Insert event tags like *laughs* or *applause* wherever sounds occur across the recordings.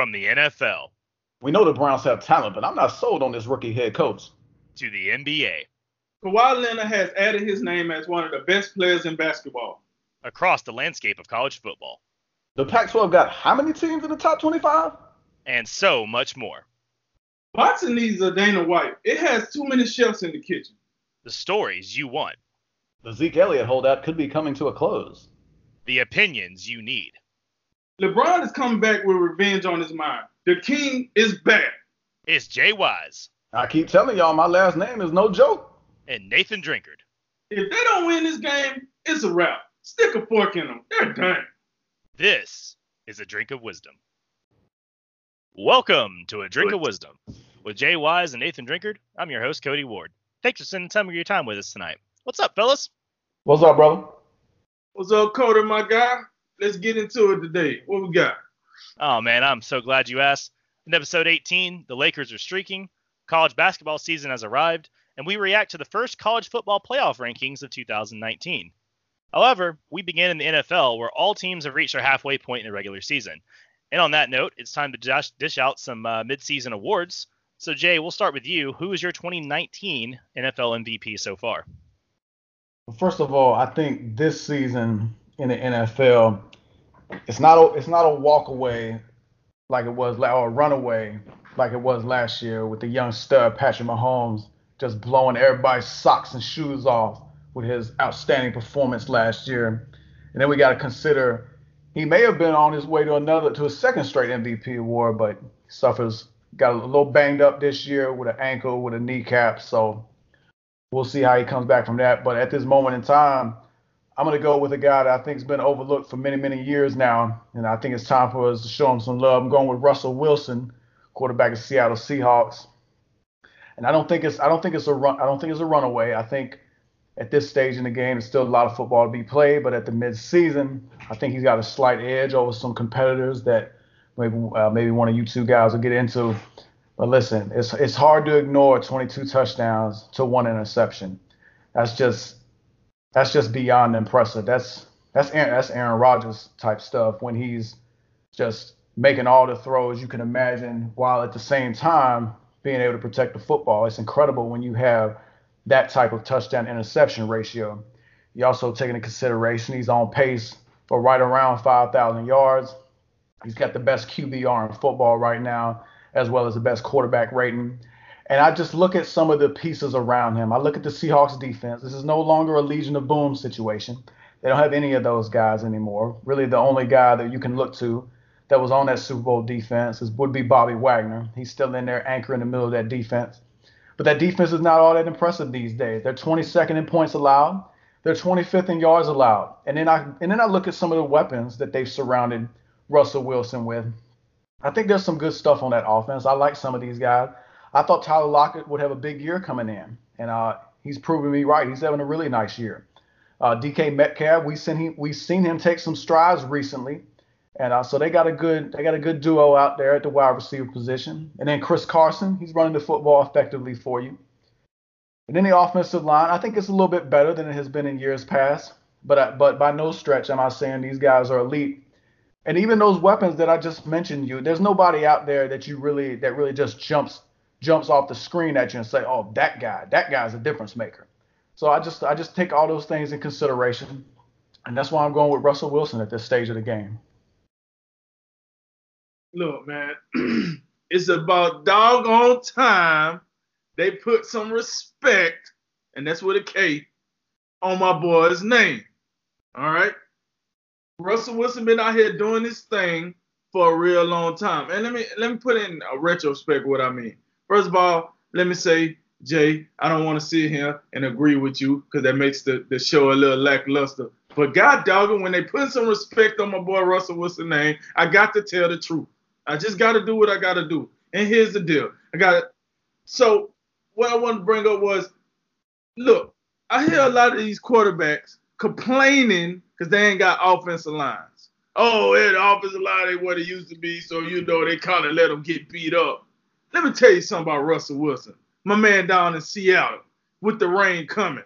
From the NFL We know the Browns have talent, but I'm not sold on this rookie head coach. to the NBA, Kawhi Leonard has added his name as one of the best players in basketball. across the landscape of college football, The Pac-12 got how many teams in the top 25? and so much more. Boxing needs a Dana White. It has too many chefs in the kitchen. The stories you want, The Zeke Elliott holdout could be coming to a close. the opinions you need. LeBron is coming back with revenge on his mind. The king is back. It's Jay Wise I keep telling y'all, my last name is no joke. and Nathan Drinkard. If they don't win this game, it's a wrap. Stick a fork in them. They're done. This is a drink of wisdom. Welcome to a drink of wisdom with Jay Wise and Nathan Drinkard. I'm your host, Cody Ward. Thanks for spending some of your time with us tonight. What's up, fellas? What's up, brother? What's up, Cody, my guy? Let's get into it today. What we got? Oh man, I'm so glad you asked. In episode 18, the Lakers are streaking, college basketball season has arrived, and we react to the first college football playoff rankings of 2019. However, we begin in the NFL where all teams have reached their halfway point in the regular season. And on that note, it's time to dish, dish out some uh, midseason awards. So Jay, we'll start with you. Who is your 2019 NFL MVP so far? First of all, I think this season in the NFL, it's not a, it's not a walk away like it was or a runaway like it was last year with the young stud Patrick Mahomes just blowing everybody's socks and shoes off with his outstanding performance last year. And then we got to consider he may have been on his way to another to a second straight MVP award, but suffers got a little banged up this year with an ankle, with a kneecap. So we'll see how he comes back from that. But at this moment in time, I'm going to go with a guy that I think has been overlooked for many, many years now. And I think it's time for us to show him some love. I'm going with Russell Wilson, quarterback of Seattle Seahawks. And I don't think it's I don't think it's a run I don't think it's a runaway. I think at this stage in the game, there's still a lot of football to be played. But at the mid-season, I think he's got a slight edge over some competitors that maybe uh, maybe one of you two guys will get into. But listen, it's it's hard to ignore 22 touchdowns to one interception. That's just that's just beyond impressive. That's that's Aaron, that's Aaron Rodgers type stuff when he's just making all the throws you can imagine while at the same time being able to protect the football. It's incredible when you have that type of touchdown interception ratio. You also take into consideration he's on pace for right around 5,000 yards. He's got the best QBR in football right now, as well as the best quarterback rating. And I just look at some of the pieces around him. I look at the Seahawks defense. This is no longer a Legion of Boom situation. They don't have any of those guys anymore. Really, the only guy that you can look to that was on that Super Bowl defense is, would be Bobby Wagner. He's still in there, anchor in the middle of that defense. But that defense is not all that impressive these days. They're 22nd in points allowed. They're 25th in yards allowed. And then I and then I look at some of the weapons that they've surrounded Russell Wilson with. I think there's some good stuff on that offense. I like some of these guys. I thought Tyler Lockett would have a big year coming in, and uh, he's proven me right. He's having a really nice year. Uh, DK Metcalf, we seen him, we've seen him take some strides recently, and uh, so they got a good they got a good duo out there at the wide receiver position. And then Chris Carson, he's running the football effectively for you. And then the offensive line, I think it's a little bit better than it has been in years past, but I, but by no stretch am I saying these guys are elite. And even those weapons that I just mentioned you, there's nobody out there that you really that really just jumps jumps off the screen at you and say, "Oh, that guy, that guy's a difference maker." So I just I just take all those things in consideration, and that's why I'm going with Russell Wilson at this stage of the game. Look, man, *clears throat* it's about doggone time they put some respect, and that's with a K, on my boy's name. All right. Russell Wilson been out here doing this thing for a real long time. And let me let me put in a retrospect what I mean. First of all, let me say, Jay, I don't want to sit here and agree with you because that makes the, the show a little lackluster. But God doggone, when they put some respect on my boy Russell what's the name, I got to tell the truth. I just got to do what I got to do. And here's the deal. I got it. So what I wanted to bring up was, look, I hear a lot of these quarterbacks complaining because they ain't got offensive lines. Oh, yeah, the offensive line ain't what it used to be, so you know they kind of let them get beat up. Let me tell you something about Russell Wilson, my man down in Seattle with the rain coming.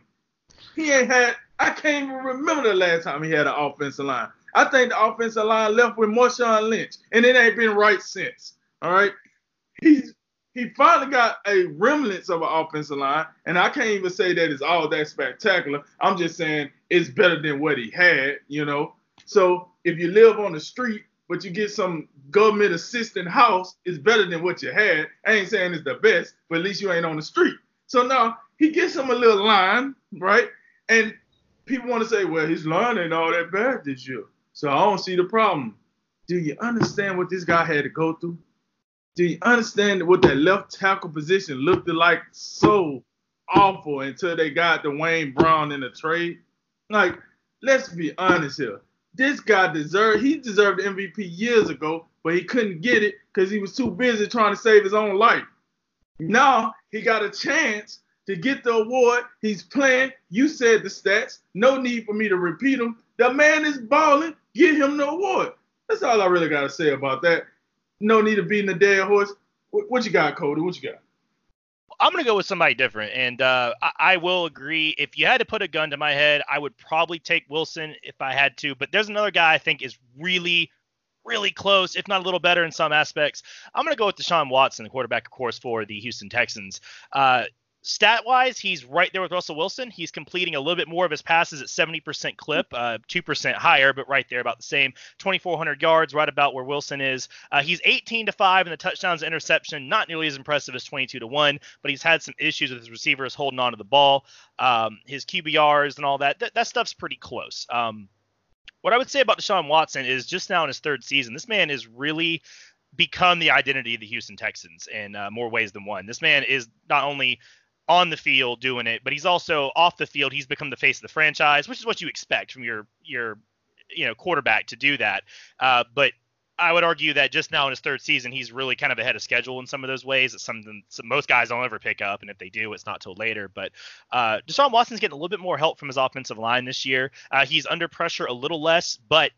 He ain't had. I can't even remember the last time he had an offensive line. I think the offensive line left with Marshawn Lynch, and it ain't been right since. All right, he's he finally got a remnants of an offensive line, and I can't even say that it's all that spectacular. I'm just saying it's better than what he had, you know. So if you live on the street, but you get some government assistant house, is better than what you had. I ain't saying it's the best, but at least you ain't on the street. So now he gets him a little line, right? And people want to say, well, line ain't all that bad this year. So I don't see the problem. Do you understand what this guy had to go through? do you understand what that left tackle position looked like so awful until they got Duane Brown in the trade? Like, let's be honest here. This guy deserved he deserved MVP years ago, but he couldn't get it because he was too busy trying to save his own life. Now he got a chance to get the award. He's playing. You said the stats. No need for me to repeat them. The man is balling. Get him the award. That's all I really got to say about that no need of beating a dead horse. What, what, you got, Cody? What you got? I'm gonna go with somebody different, and uh, I, I, will agree. If you had to put a gun to my head, I would probably take Wilson if I had to. But there's another guy I think is really, really close, if not a little better in some aspects. I'm gonna go with Deshaun Watson, the quarterback, of course, for the Houston Texans. Uh, Stat wise, he's right there with Russell Wilson. He's completing a little bit more of his passes at 70% clip, uh, 2% higher, but right there about the same. 2,400 yards, right about where Wilson is. Uh, he's 18 to 5 in the touchdowns interception, not nearly as impressive as 22 to 1, but he's had some issues with his receivers holding on to the ball. Um, his QBRs and all that, th- that stuff's pretty close. Um, what I would say about Deshaun Watson is just now in his third season, this man is really become the identity of the Houston Texans in uh, more ways than one. This man is not only on the field doing it, but he's also off the field. He's become the face of the franchise, which is what you expect from your your you know quarterback to do that. Uh, but I would argue that just now in his third season, he's really kind of ahead of schedule in some of those ways. It's something some, most guys don't ever pick up, and if they do, it's not till later. But uh, Deshaun Watson's getting a little bit more help from his offensive line this year. Uh, he's under pressure a little less, but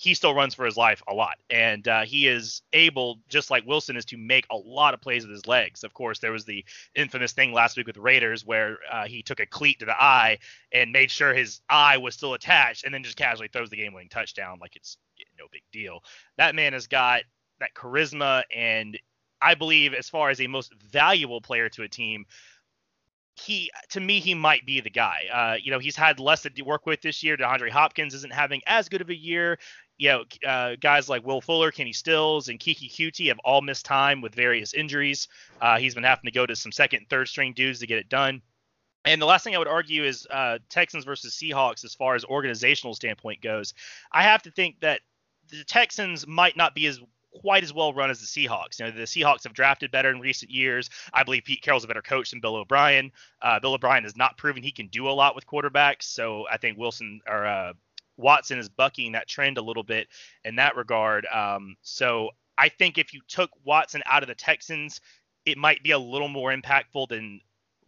he still runs for his life a lot. And uh, he is able, just like Wilson is, to make a lot of plays with his legs. Of course, there was the infamous thing last week with the Raiders where uh, he took a cleat to the eye and made sure his eye was still attached and then just casually throws the game winning touchdown like it's no big deal. That man has got that charisma. And I believe, as far as a most valuable player to a team, he to me he might be the guy. Uh, you know, he's had less to work with this year. DeAndre Hopkins isn't having as good of a year you know, uh, guys like Will Fuller, Kenny Stills, and Keke Coutee have all missed time with various injuries. Uh, he's been having to go to some second and third string dudes to get it done. And the last thing I would argue is uh, Texans versus Seahawks as far as organizational standpoint goes. I have to think that the Texans might not be as quite as well run as the Seahawks. You know, the Seahawks have drafted better in recent years. I believe Pete Carroll's a better coach than Bill O'Brien. Uh, Bill O'Brien has not proven he can do a lot with quarterbacks, so I think Wilson or uh, Watson is bucking that trend a little bit in that regard. Um, so I think if you took Watson out of the Texans, it might be a little more impactful than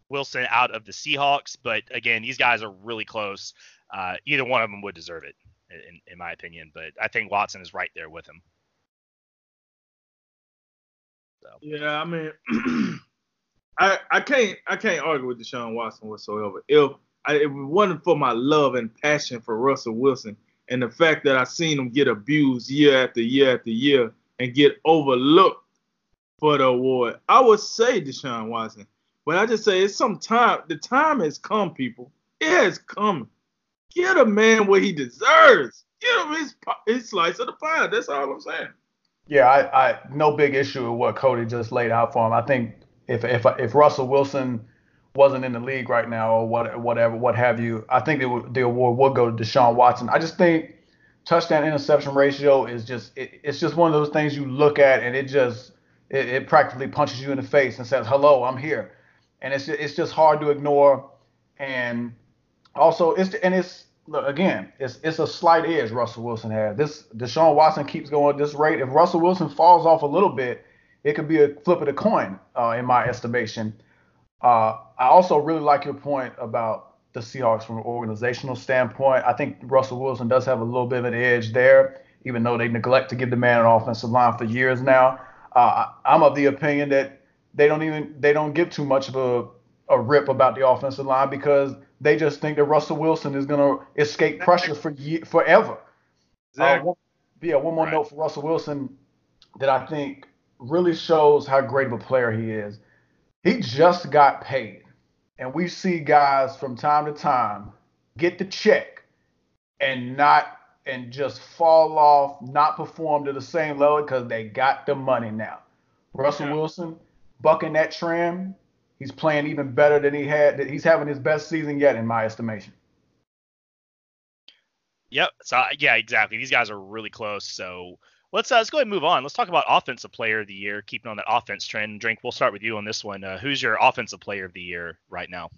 Wilson out of the Seahawks. But again, these guys are really close. Uh, either one of them would deserve it, in, in my opinion. But I think Watson is right there with him. So. Yeah, I mean, *clears throat* I I can't I can't argue with Deshaun Watson whatsoever. If I, it wasn't for my love and passion for Russell Wilson and the fact that I seen him get abused year after year after year and get overlooked for the award. I would say Deshaun Watson, but I just say it's some time. The time has come, people. It has come. Get a man what he deserves. Get him his his slice of the pie. That's all I'm saying. Yeah, I, I no big issue with what Cody just laid out for him. I think if if if Russell Wilson wasn't in the league right now or what, whatever, what have you, I think would, the award would go to Deshaun Watson. I just think touchdown interception ratio is just it, it's just one of those things you look at and it just it, it, practically punches you in the face and says hello I'm here, and it's it's just hard to ignore. And also it's and it's look again it's it's a slight edge Russell Wilson has. This Deshaun Watson keeps going at this rate. If Russell Wilson falls off a little bit, it could be a flip of the coin uh, in my estimation. Uh, I also really like your point about the Seahawks from an organizational standpoint. I think Russell Wilson does have a little bit of an edge there, even though they neglect to give the man an offensive line for years now. Uh, I'm of the opinion that they don't even they don't give too much of a, a rip about the offensive line because they just think that Russell Wilson is going to escape pressure for ye- forever. Uh, one, yeah, one more right. note for Russell Wilson that I think really shows how great of a player he is. He just got paid. And we see guys from time to time get the check and not and just fall off, not perform to the same level because they got the money now. Russell yeah. Wilson bucking that trend. He's playing even better than he had. He's having his best season yet, in my estimation. Yep. So yeah, exactly. These guys are really close. So let's uh, let's go ahead and move on. Let's talk about offensive player of the year. Keeping on that offense trend, drink. We'll start with you on this one. Uh, who's your offensive player of the year right now?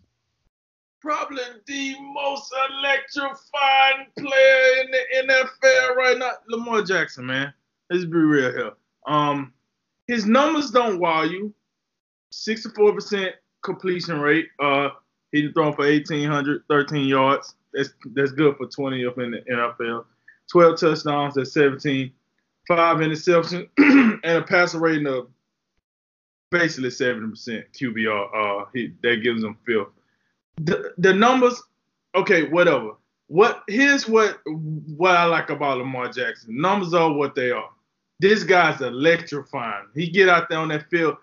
Probably the most electrifying player in the NFL right now, Lamar Jackson, man. Let's be real here. Um, his numbers don't wow you. 64% completion rate. Uh, he's thrown for 1,813 yards. That's that's good for 20th in the NFL. 12 touchdowns That's 17, five interceptions, *clears throat* and a passer rating of basically 70% QBR. Uh, he, that gives him fifth. The, the numbers, okay, whatever. What here's what what I like about Lamar Jackson. Numbers are what they are. This guy's electrifying. He get out there on that field.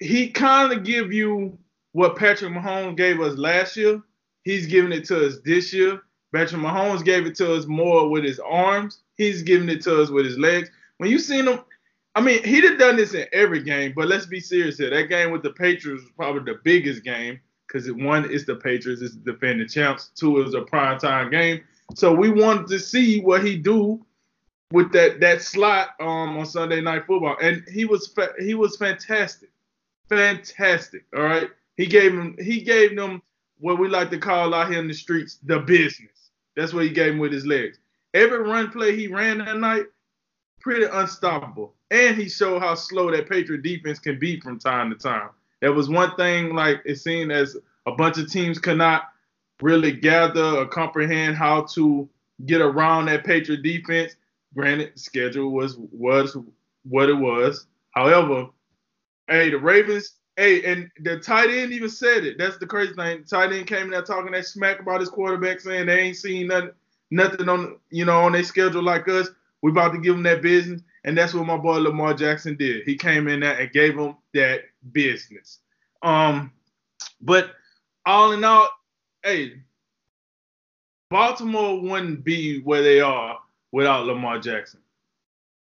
He kind of give you what Patrick Mahomes gave us last year He's giving it to us this year. Patrick Mahomes gave it to us more with his arms. He's giving it to us with his legs. When you seen him, I mean, he'd have done this in every game, but let's be serious here. That game with the Patriots was probably the biggest game because one is the Patriots, it's the defending champs. Two is a prime time game. So we wanted to see what he do with that that slot um, on Sunday Night Football, and he was fa- he was fantastic, fantastic. All right, he gave him he gave them what we like to call out here in the streets the business. That's what he gave him with his legs. Every run play he ran that night, pretty unstoppable. And he showed how slow that Patriot defense can be from time to time. That was one thing, like it seemed as a bunch of teams could not really gather or comprehend how to get around that Patriot defense. Granted, schedule was was what it was. However, hey, the Ravens Hey, and the tight end even said it. That's the crazy thing. The tight end came in there talking that smack about his quarterback, saying they ain't seen nothing, nothing on you know on their schedule like us. We about to give them that business, and that's what my boy Lamar Jackson did. He came in there and gave them that business. Um, but all in all, hey, Baltimore wouldn't be where they are without Lamar Jackson.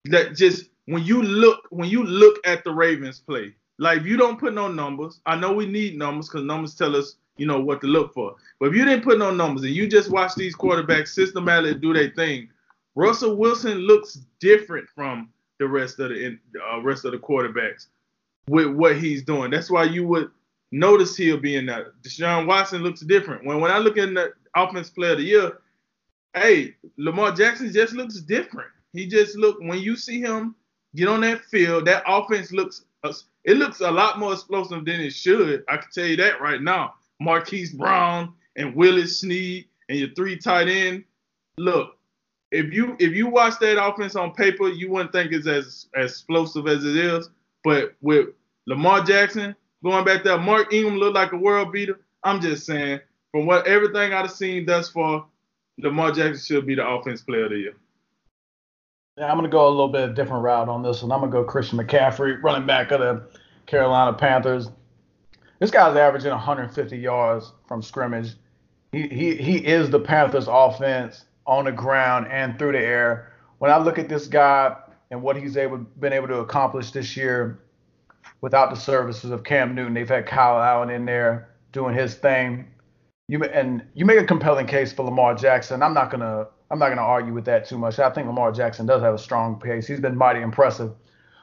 That just when you look when you look at the Ravens play like you don't put no numbers, I know we need numbers because numbers tell us, you know, what to look for. But if you didn't put no numbers and you just watch these quarterbacks systematically do their thing, Russell Wilson looks different from the rest of the uh, rest of the quarterbacks with what he's doing. That's why you would notice he'll be in that. Deshaun Watson looks different. When when I look in the offense player of the year, hey, Lamar Jackson just looks different. He just look when you see him get on that field, that offense looks it looks a lot more explosive than it should. I can tell you that right now. Marquise Brown and Willie Snead and your three tight end. Look, if you if you watch that offense on paper, you wouldn't think it's as, as explosive as it is. But with Lamar Jackson going back there, Mark Ingram looked like a world beater. I'm just saying, from what everything I've seen thus far, Lamar Jackson should be the offense player of the year. Yeah, I'm going to go a little bit different route on this one. I'm going to go Christian McCaffrey, running back of the Carolina Panthers. This guy's averaging 150 yards from scrimmage. He, he, he is the Panthers' offense on the ground and through the air. When I look at this guy and what he's able been able to accomplish this year without the services of Cam Newton, they've had Kyle Allen in there doing his thing. You and you make a compelling case for Lamar Jackson. I'm not gonna I'm not going to argue with that too much. I think Lamar Jackson does have a strong pace. He's been mighty impressive.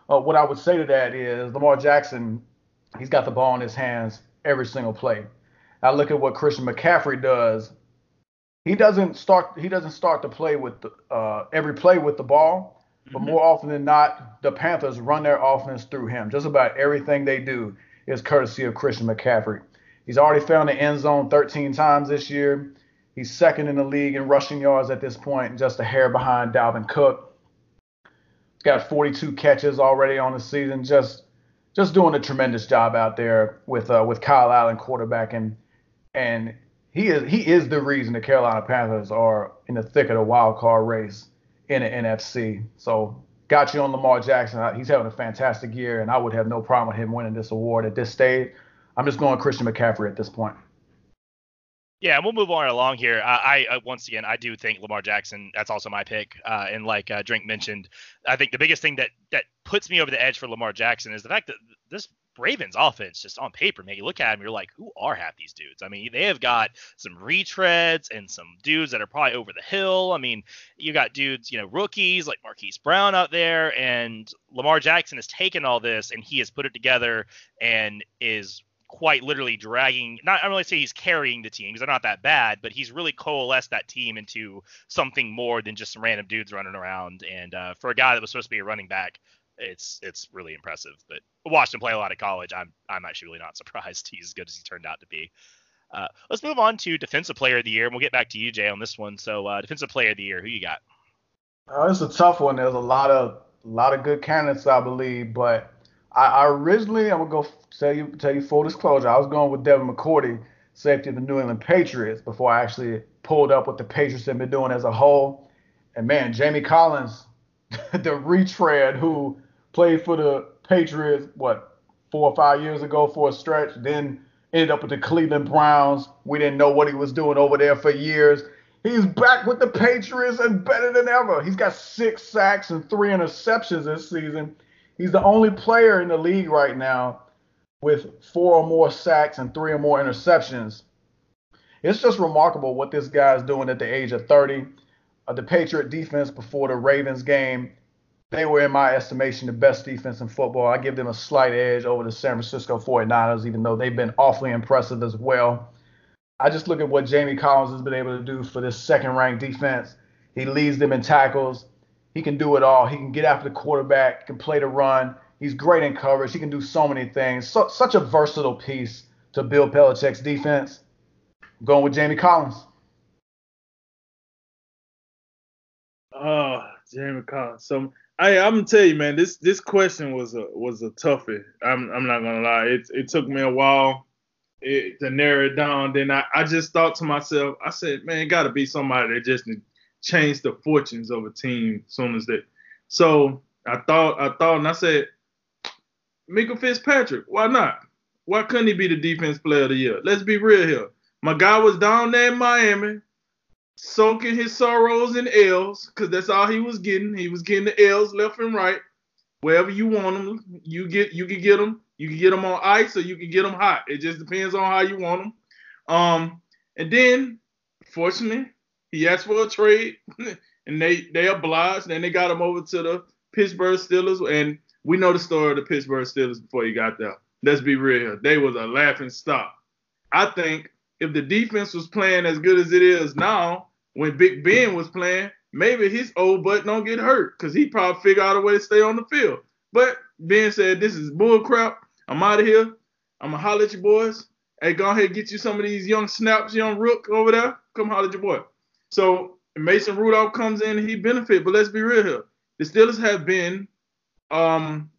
Uh, what I would say to that is Lamar Jackson, he's got the ball in his hands every single play. I look at what Christian McCaffrey does. He doesn't start. He doesn't start to play with the, uh, every play with the ball, but mm-hmm. more often than not, the Panthers run their offense through him. Just about everything they do is courtesy of Christian McCaffrey. He's already found the end zone 13 times this year. He's second in the league in rushing yards at this point, just a hair behind Dalvin Cook. He's got 42 catches already on the season. Just just doing a tremendous job out there with uh, with Kyle Allen quarterback and and he is he is the reason the Carolina Panthers are in the thick of the wild card race in the NFC. So got you on Lamar Jackson. He's having a fantastic year, and I would have no problem with him winning this award at this stage. I'm just going Christian McCaffrey at this point. Yeah, and we'll move on along here. I, I, once again, I do think Lamar Jackson. That's also my pick. Uh, and like uh, Drink mentioned, I think the biggest thing that that puts me over the edge for Lamar Jackson is the fact that this Ravens offense, just on paper, man, you look at them, you're like, who are half these dudes? I mean, they have got some retreads and some dudes that are probably over the hill. I mean, you got dudes, you know, rookies like Marquise Brown out there, and Lamar Jackson has taken all this and he has put it together and is quite literally dragging not I don't really say he's carrying the team because they're not that bad, but he's really coalesced that team into something more than just some random dudes running around. And uh, for a guy that was supposed to be a running back, it's it's really impressive. But watched him play a lot of college. I'm I'm actually really not *laughs* surprised he's as good as he turned out to be. Uh, let's move on to defensive player of the year, and we'll get back to you, Jay, on this one. So uh, defensive player of the year, who you got? Uh, it's a tough one. There's a lot of a lot of good candidates, I believe, but I, I originally I'm gonna go tell you tell you full disclosure. I was going with Devin McCourty, safety of the New England Patriots, before I actually pulled up what the Patriots have been doing as a whole. And man, Jamie Collins, *laughs* the retread who played for the Patriots, what, four or five years ago for a stretch, then ended up with the Cleveland Browns. We didn't know what he was doing over there for years. He's back with the Patriots and better than ever. He's got six sacks and three interceptions this season. He's the only player in the league right now with four or more sacks and three or more interceptions. It's just remarkable what this guy is doing at the age of 30. Uh, the Patriot defense before the Ravens game they were, in my estimation, the best defense in football. I give them a slight edge over the San Francisco 49ers, even though they've been awfully impressive as well. I just look at what Jamie Collins has been able to do for this second ranked defense. He leads them in tackles. He can do it all. He can get after the quarterback, can play the run. He's great in coverage. He can do so many things. So, such a versatile piece to Bill Belichick's defense. I'm going with Jamie Collins. Oh, Jamie Collins. So I, I'm gonna tell you, man, this this question was a was a toughie. I'm I'm not gonna lie. It it took me a while it, to narrow it down. Then I, I just thought to myself, I said, man, it got to be somebody that just changed the fortunes of a team as soon as they. So I thought I thought and I said, Minkah Fitzpatrick. Why not? Why couldn't he be the defense player of the year? Let's be real here. My guy was down there in Miami soaking his sorrows in L's because that's all he was getting. He was getting the L's left and right. Wherever you want them, you get you can get them. You can get them on ice or you can get them hot. It just depends on how you want them. Um, and then, fortunately, he asked for a trade, *laughs* and they they obliged. And they got him over to the Pittsburgh Steelers, and we know the story of the Pittsburgh Steelers before he got there. Let's be real. They was a laughing stock. I think if the defense was playing as good as it is now, when Big Ben was playing, maybe his old butt don't get hurt because he probably figure out a way to stay on the field. But Ben said, "This is bull crap. I'm out of here. I'm gonna holler at you boys. Hey, go ahead get you some of these young snaps, young rook over there. Come holler at your boy." So Mason Rudolph comes in, he benefit. But let's be real here. The Steelers have been um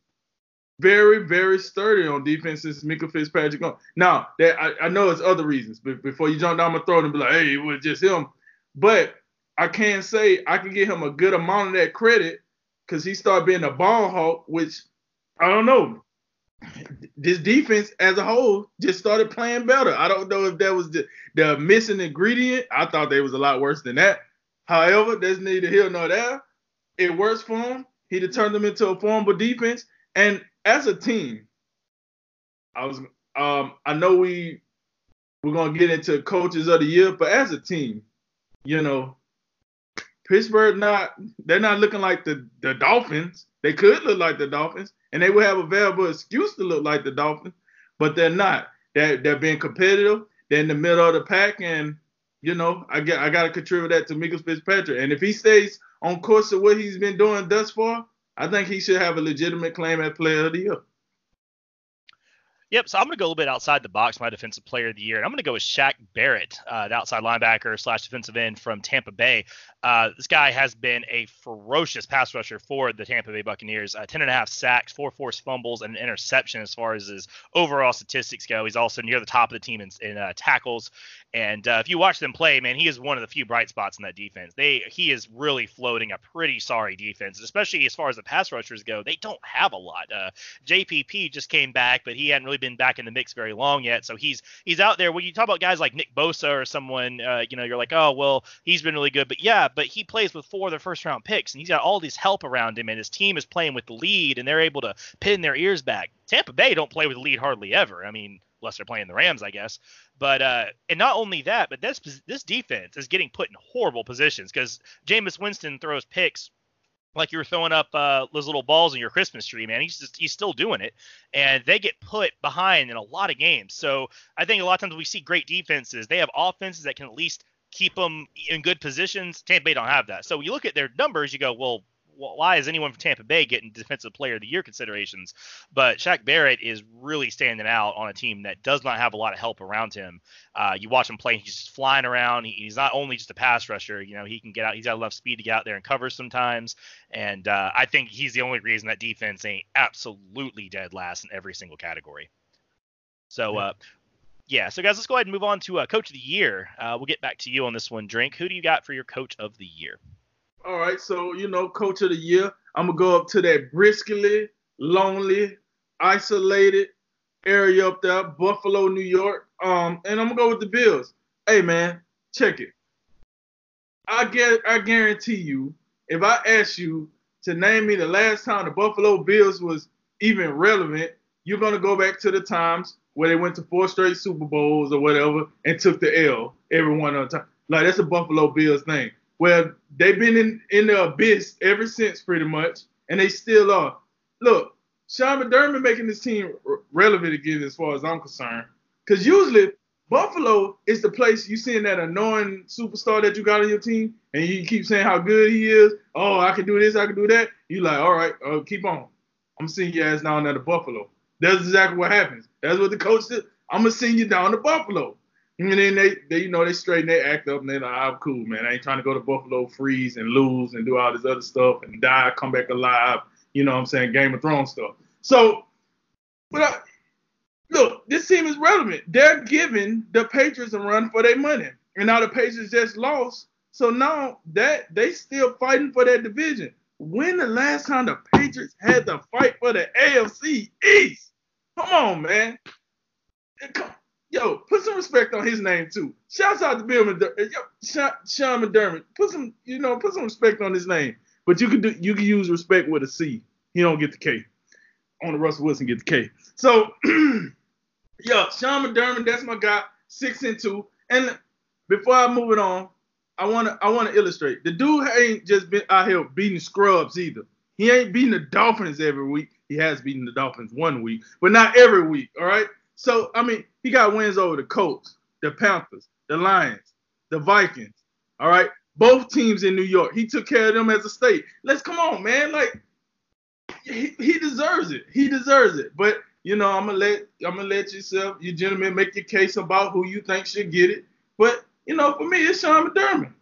very, very sturdy on defense since Minkah Fitzpatrick. Now, that I, I know it's other reasons, but before you jump down my throat and be like, hey, it was just him. But I can say I can give him a good amount of that credit because he started being a ball hawk, which I don't know. This defense as a whole just started playing better. I don't know if that was the, the missing ingredient. I thought they was a lot worse than that. However, there's neither here nor there. It works for him. He turned them into a formidable defense. And as a team, I was um I know we we're gonna get into coaches of the year, but as a team, you know, Pittsburgh not they're not looking like the the Dolphins. They could look like the Dolphins, and they will have a valuable excuse to look like the Dolphins, but they're not. They're they're being competitive. They're in the middle of the pack, and you know I get I got to contribute that to Minkah Fitzpatrick. And if he stays on course of what he's been doing thus far, I think he should have a legitimate claim at Player of the Year. Yep, so I'm going to go a little bit outside the box, my defensive player of the year, and I'm going to go with Shaq Barrett, uh, the outside linebacker slash defensive end from Tampa Bay. Uh, this guy has been a ferocious pass rusher for the Tampa Bay Buccaneers. Uh, 10 and a half sacks, four forced fumbles, and an interception as far as his overall statistics go. He's also near the top of the team in, in uh, tackles. And uh, if you watch them play, man, he is one of the few bright spots in that defense. They he is really floating a pretty sorry defense, especially as far as the pass rushers go. They don't have a lot. Uh, JPP just came back, but he hadn't really been back in the mix very long yet. So he's he's out there. When you talk about guys like Nick Bosa or someone, uh, you know, you're like, oh well, he's been really good. But yeah, but he plays with four of their first round picks, and he's got all these help around him, and his team is playing with the lead, and they're able to pin their ears back. Tampa Bay don't play with the lead hardly ever. I mean, unless they're playing the Rams, I guess. But uh, and not only that, but this this defense is getting put in horrible positions because Jameis Winston throws picks like you were throwing up uh, those little balls in your Christmas tree, man. He's just he's still doing it, and they get put behind in a lot of games. So I think a lot of times we see great defenses, they have offenses that can at least keep them in good positions. Tampa Bay don't have that. So when you look at their numbers, you go, well, why is anyone from Tampa Bay getting Defensive Player of the Year considerations? But Shaq Barrett is really standing out on a team that does not have a lot of help around him. Uh, you watch him play; he's just flying around. He, he's not only just a pass rusher. You know, he can get out. He's got enough speed to get out there and cover sometimes. And uh, I think he's the only reason that defense ain't absolutely dead last in every single category. So. Uh, yeah, so guys, let's go ahead and move on to uh, coach of the year. Uh, we'll get back to you on this one, Drink. Who do you got for your coach of the year? All right, so you know, coach of the year, I'm gonna go up to that briskly, lonely, isolated area up there, Buffalo, New York. Um, and I'm gonna go with the Bills. Hey man, check it. I get I guarantee you, if I ask you to name me the last time the Buffalo Bills was even relevant, you're gonna go back to the times where they went to four straight Super Bowls or whatever and took the L every one of the time. Like that's a Buffalo Bills thing. Well, they've been in, in the abyss ever since, pretty much, and they still are. Look, Sean McDermott making this team relevant again, as far as I'm concerned, because usually Buffalo is the place you seeing that annoying superstar that you got on your team, and you keep saying how good he is. Oh, I can do this, I can do that. You like, all right, uh, keep on. I'm seeing your ass down there to Buffalo. That's exactly what happens. That's what the coach said. I'm gonna send you down to Buffalo. And then they, they, you know, they straighten they act up and they're like, I'm cool, man. I ain't trying to go to Buffalo, freeze and lose and do all this other stuff and die, come back alive. You know what I'm saying? Game of Thrones stuff. So, but I, look, this team is relevant. They're giving the Patriots a run for their money. And now the Patriots just lost. So now that they still fighting for that division. When the last time the Patriots had to fight for the AFC East? Come on, man. Come, yo, put some respect on his name too. Shouts out to Bill McDermott. Yo, Sean McDermott. Put some, you know, put some respect on his name. But you can do, you can use respect with a C. He don't get the K. On the Russell Wilson get the K. So, *clears throat* yo, Sean McDermott, that's my guy. Six and two. And before I move it on, I wanna I wanna illustrate. The dude ain't just been out here beating scrubs either. He ain't beating the Dolphins every week. He has beaten the Dolphins one week, but not every week. All right. So I mean, he got wins over the Colts, the Panthers, the Lions, the Vikings. All right, both teams in New York. He took care of them as a state. Let's come on, man. Like he, he deserves it. He deserves it. But you know, I'm gonna let I'm gonna let yourself, you gentlemen, make your case about who you think should get it. But you know, for me, it's Sean McDermott.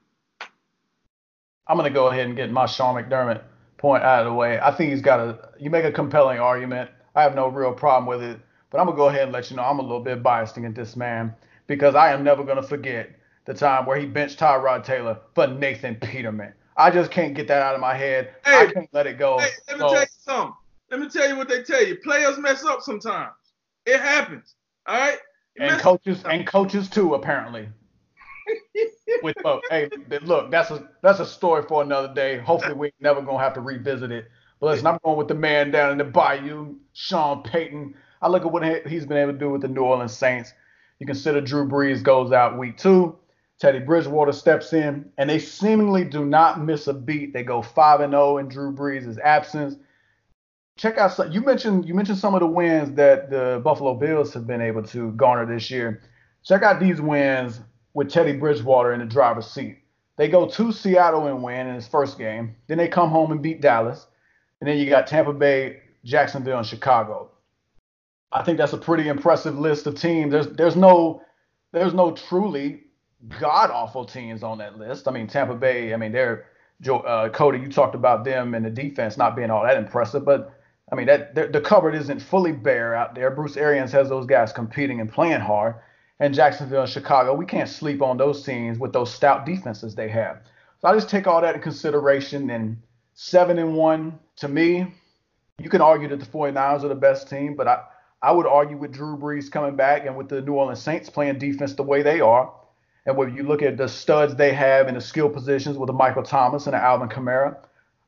I'm gonna go ahead and get my Sean McDermott point out of the way. I think he's got a. You make a compelling argument. I have no real problem with it. But I'm gonna go ahead and let you know I'm a little bit biased against this man because I am never gonna forget the time where he benched Tyrod Taylor for Nathan Peterman. I just can't get that out of my head. Hey, I can't let it go. Hey, let me so, tell you something. Let me tell you what they tell you. Players mess up sometimes. It happens. All right. and coaches and coaches too, apparently. With uh, hey, look, that's a that's a story for another day. Hopefully, we never gonna have to revisit it. But listen, I'm going with the man down in the bayou, Sean Payton. I look at what he's been able to do with the New Orleans Saints. You consider Drew Brees goes out week two. Teddy Bridgewater steps in, and they seemingly do not miss a beat. They go five and zero oh in Drew Brees' absence. Check out some, you mentioned you mentioned some of the wins that the Buffalo Bills have been able to garner this year. Check out these wins with Teddy Bridgewater in the driver's seat. They go to Seattle and win in his first game. Then they come home and beat Dallas. And then you got Tampa Bay, Jacksonville, and Chicago. I think that's a pretty impressive list of teams. There's there's no there's no truly god awful teams on that list. I mean Tampa Bay. I mean they're uh, Cody. You talked about them and the defense not being all that impressive, but I mean that the cupboard isn't fully bare out there. Bruce Arians has those guys competing and playing hard. And Jacksonville and Chicago, we can't sleep on those teams with those stout defenses they have. So I just take all that in consideration. And seven and one to me, you can argue that the 49ers are the best team, but I, I would argue with Drew Brees coming back and with the New Orleans Saints playing defense the way they are. And when you look at the studs they have in the skill positions with the Michael Thomas and the Alvin Kamara,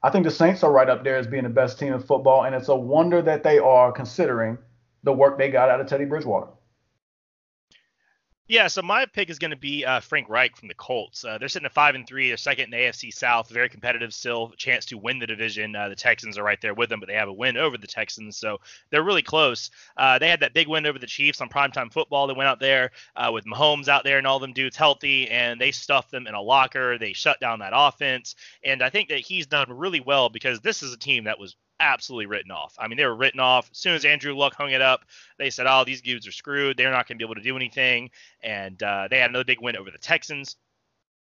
I think the Saints are right up there as being the best team in football. And it's a wonder that they are considering the work they got out of Teddy Bridgewater. Yeah, so my pick is going to be uh, Frank Reich from the Colts. Uh, they're sitting at five and three. They're second in the AFC South. Very competitive still. Chance to win the division. Uh, the Texans are right there with them, but they have a win over the Texans, so they're really close. Uh, they had that big win over the Chiefs on primetime football. They went out there uh, with Mahomes out there and all them dudes healthy, and they stuffed them in a locker. They shut down that offense, and I think that he's done really well because this is a team that was absolutely written off. I mean, they were written off as soon as Andrew Luck hung it up. They said, "Oh, these dudes are screwed. They're not going to be able to do anything." And uh, they had another big win over the Texans.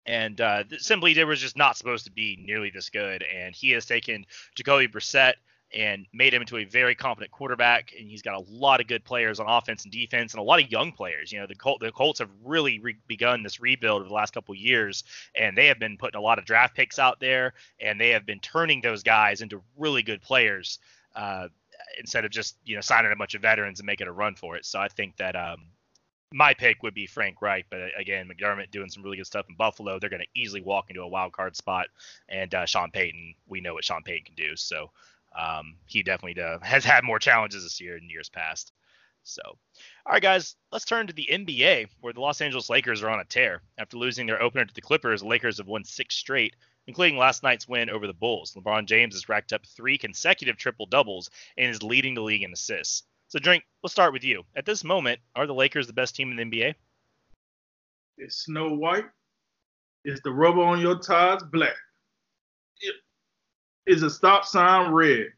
And uh, simply, they were just not supposed to be nearly this good. And he has taken Jacoby Brissett and made him into a very competent quarterback. And he's got a lot of good players on offense and defense, and a lot of young players. You know, the, Col- the Colts have really re- begun this rebuild over the last couple years, and they have been putting a lot of draft picks out there, and they have been turning those guys into really good players. Uh, instead of just you know signing a bunch of veterans and making a run for it. So I think that um, my pick would be Frank Reich, but uh, again, McDermott doing some really good stuff in Buffalo. They're going to easily walk into a wild card spot, and uh, Sean Payton, we know what Sean Payton can do. So um, he definitely uh, has had more challenges this year in years past. So, all right, guys, let's turn to the NBA, where the Los Angeles Lakers are on a tear. After losing their opener to the Clippers, the Lakers have won six straight, including last night's win over the Bulls. LeBron James has racked up three consecutive triple doubles and is leading the league in assists. So, Drink, let's start with you. At this moment, are the Lakers the best team in the NBA? It's Snow White. It's the rubber on your tires black is a stop sign red.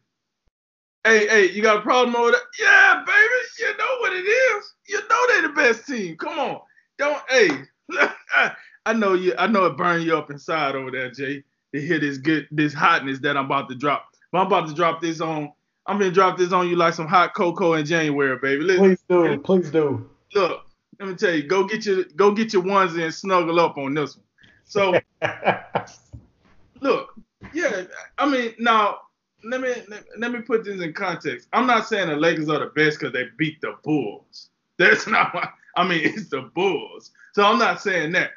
Hey, hey, you got a problem over there? Yeah, baby, you know what it is. You know they're the best team. Come on, don't. Hey, *laughs* I know you. I know it burned you up inside over there, Jay. To hear this good, this hotness that I'm about to drop. But I'm about to drop this on. I'm gonna drop this on you like some hot cocoa in January, baby. Listen, please do, please do. Look, let me tell you, go get your go get your onesie and snuggle up on this one. So, *laughs* look, yeah, I mean, now let me let, me put this in context. I'm not saying the Lakers are the best because they beat the Bulls. That's *laughs* not what I mean. It's the Bulls, so I'm not saying that.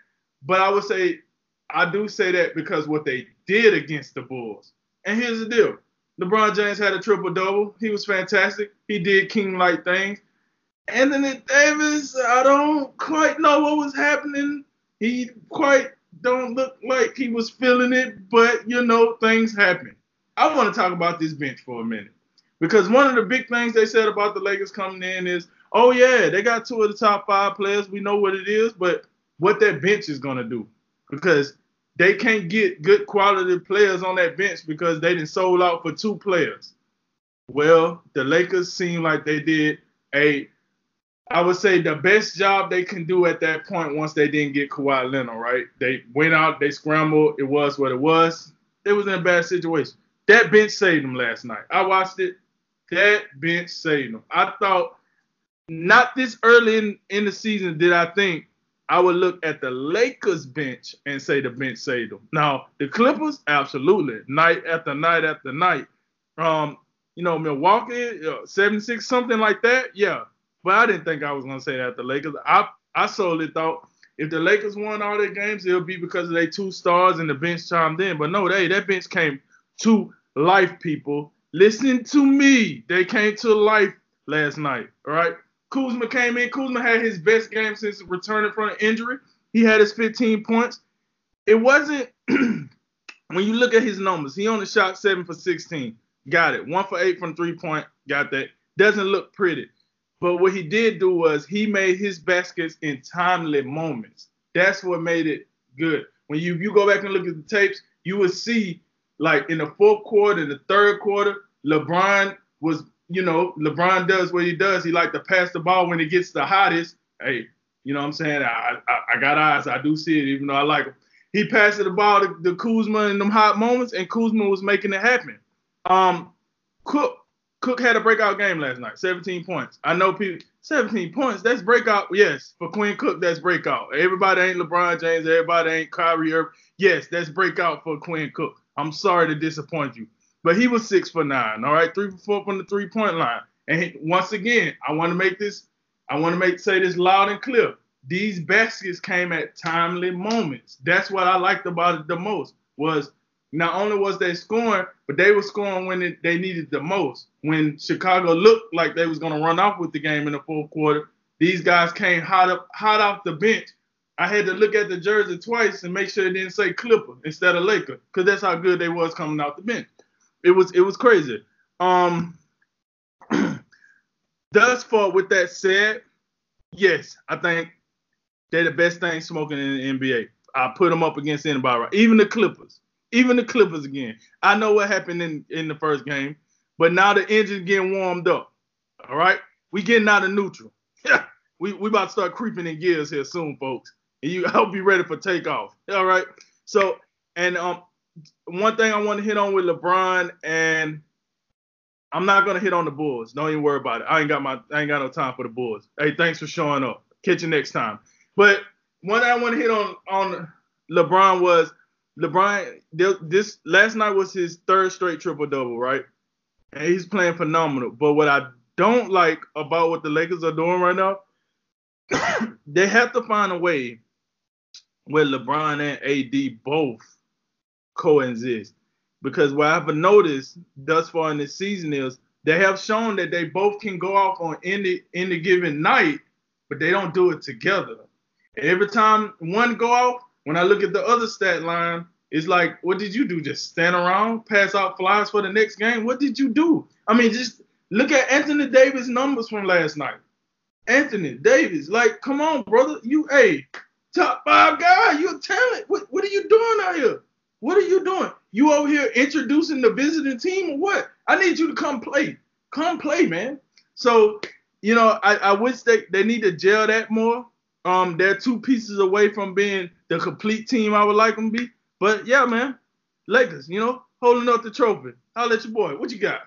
But I would say I do say that because what they did against the Bulls. And here's the deal: LeBron James had a triple double. He was fantastic. He did king-like things. Anthony Davis, I don't quite know what was happening. He quite don't look like he was feeling it, but you know, things happen. I want to talk about this bench for a minute. Because one of the big things they said about the Lakers coming in is, oh yeah, they got two of the top five players. We know what it is, but what that bench is gonna do. Because they can't get good quality players on that bench because they didn't sold out for two players. Well, the Lakers seem like they did a I would say the best job they can do at that point once they didn't get Kawhi Leonard, right? They went out, they scrambled, it was what it was. It was in a bad situation. That bench saved them last night. I watched it. That bench saved them. I thought not this early in, in the season did I think I would look at the Lakers bench and say the bench saved them. Now the Clippers, absolutely, night after night after night. Um, you know, Milwaukee, uh, 76, something like that. Yeah, but I didn't think I was gonna say that the Lakers. I I solely thought if the Lakers won all their games, it'll be because of their two stars and the bench chimed in. But no, they that bench came to life, people. Listen to me. They came to life last night. All right. Kuzma came in. Kuzma had his best game since returning from an injury. He had his 15 points. It wasn't *clears throat* when you look at his numbers, he only shot seven for 16. Got it. One for eight from three point. Got that. Doesn't look pretty. But what he did do was he made his baskets in timely moments. That's what made it good. When you you go back and look at the tapes, you will see like in the fourth quarter, in the third quarter, LeBron was you know, LeBron does what he does. He like to pass the ball when it gets the hottest. Hey, you know what I'm saying? I, I, I got eyes. I do see it, even though I like him. He passed the ball to, to Kuzma in them hot moments, and Kuzma was making it happen. Um, Cook Cook had a breakout game last night, 17 points. I know people 17 points. That's breakout. Yes, for Quinn Cook, that's breakout. Everybody ain't LeBron James. Everybody ain't Kyrie Irving. Yes, that's breakout for Quinn Cook. I'm sorry to disappoint you, but he was six for nine. All right, three for four from the three point line. And he, once again, I want to make this. I want to make say this loud and clear. These baskets came at timely moments. That's what I liked about it the most. Was not only was they scoring, but they were scoring when it, they needed the most. When Chicago looked like they was gonna run off with the game in the fourth quarter, these guys came hot up, hot off the bench. I had to look at the jersey twice and make sure it didn't say Clipper instead of Laker, because that's how good they was coming out the bench. It was it was crazy. Um, *clears throat* thus far, with that said, yes, I think they're the best thing smoking in the NBA. I put them up against anybody, right? even the Clippers even the Clippers again. I know what happened in, in the first game, but now the engine's getting warmed up. All right, we getting out of neutral. *laughs* we we about to start creeping in gears here soon, folks. And you, I hope you ready for takeoff. All right. So, and um, one thing I want to hit on with LeBron, and I'm not gonna hit on the Bulls. Don't even worry about it. I ain't got my, I ain't got no time for the Bulls. Hey, thanks for showing up. Catch you next time. But one I want to hit on on LeBron was LeBron, this last night was his third straight triple double, right? And he's playing phenomenal. But what I don't like about what the Lakers are doing right now, *coughs* they have to find a way where LeBron and AD both coexist. Because what I've noticed thus far in this season is they have shown that they both can go off on any any given night, but they don't do it together. Every time one go off, when I look at the other stat line, it's like, what did you do? Just stand around, pass out flyers for the next game? What did you do? I mean, just look at Anthony Davis' numbers from last night. Anthony Davis, like, come on, brother. You a top five guy. You're talent. What, what are you doing out here? What are you doing? You over here introducing the visiting team or what? I need you to come play. Come play, man. So, you know, I, I wish they, they need to gel that more. Um, they're two pieces away from being the complete team I would like them to be. But yeah, man, Lakers, you know, holding up the trophy. I'll let your boy. What you got?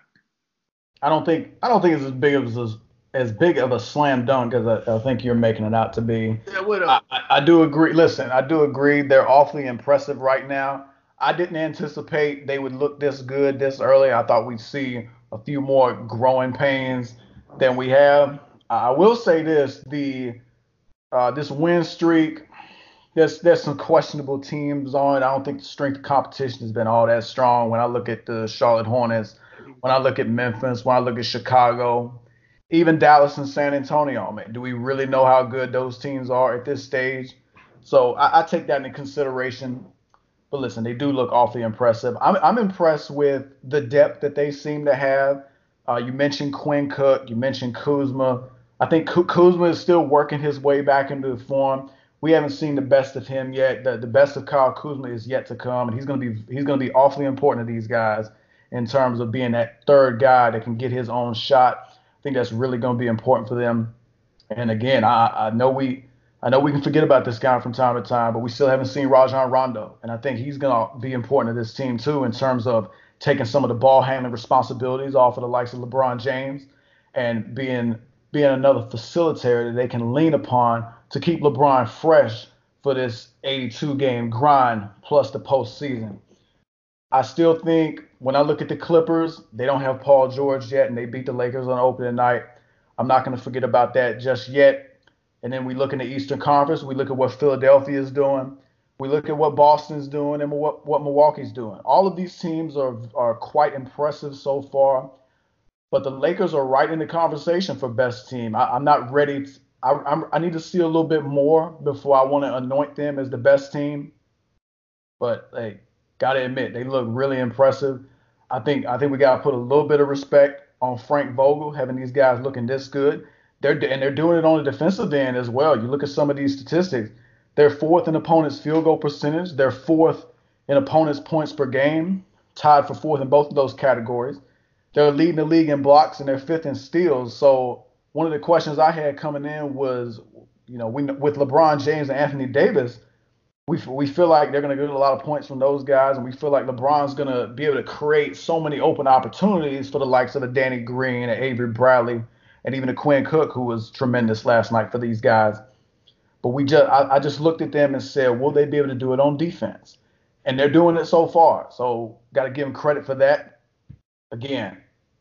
I don't think I don't think it's as big of as as big of a slam dunk as I, I think you're making it out to be. Yeah, what up? I, I do agree. Listen, I do agree. They're awfully impressive right now. I didn't anticipate they would look this good this early. I thought we'd see a few more growing pains than we have. I will say this: the uh, this win streak, there's there's some questionable teams on. I don't think the strength of competition has been all that strong. When I look at the Charlotte Hornets, when I look at Memphis, when I look at Chicago, even Dallas and San Antonio, I mean, do we really know how good those teams are at this stage? So I, I take that into consideration. But listen, they do look awfully impressive. I'm, I'm impressed with the depth that they seem to have. Uh, you mentioned Quinn Cook, you mentioned Kuzma. I think Kuzma is still working his way back into the form. We haven't seen the best of him yet. The, the best of Kyle Kuzma is yet to come, and he's going to be he's going to be awfully important to these guys in terms of being that third guy that can get his own shot. I think that's really going to be important for them. And again, I, I know we I know we can forget about this guy from time to time, but we still haven't seen Rajon Rondo, and I think he's going to be important to this team too in terms of taking some of the ball handling responsibilities off of the likes of LeBron James and being being another facilitator that they can lean upon to keep LeBron fresh for this 82 game grind plus the postseason. I still think when I look at the Clippers, they don't have Paul George yet, and they beat the Lakers on opening night. I'm not going to forget about that just yet. And then we look in the Eastern Conference, we look at what Philadelphia is doing, we look at what Boston's doing, and what, what Milwaukee's doing. All of these teams are, are quite impressive so far. But the Lakers are right in the conversation for best team. I, am not ready. I, I'm, I need to see a little bit more before I want to anoint them as the best team. But hey, gotta admit they look really impressive. I think I think we gotta put a little bit of respect on Frank Vogel having these guys looking this good. They're and they're doing it on the defensive end as well. You look at some of these statistics. They're fourth in opponents' field goal percentage. They're fourth in opponents' points per game, tied for fourth in both of those categories. they're leading the league in blocks and they're fifth in steals. So one of the questions I had coming in was, you know, we, with LeBron James and Anthony Davis, we we feel like they're going to get a lot of points from those guys, and we feel like LeBron's going to be able to create so many open opportunities for the likes of a Danny Green and Avery Bradley, and even a Quinn Cook, who was tremendous last night for these guys. But we just I, I just looked at them and said, will they be able to do it on defense? And they're doing it so far. So got to give them credit for that. Again,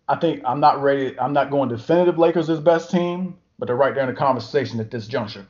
I think I'm not ready. I'm not going definitive Lakers as best team, but they're right there in the conversation at this juncture.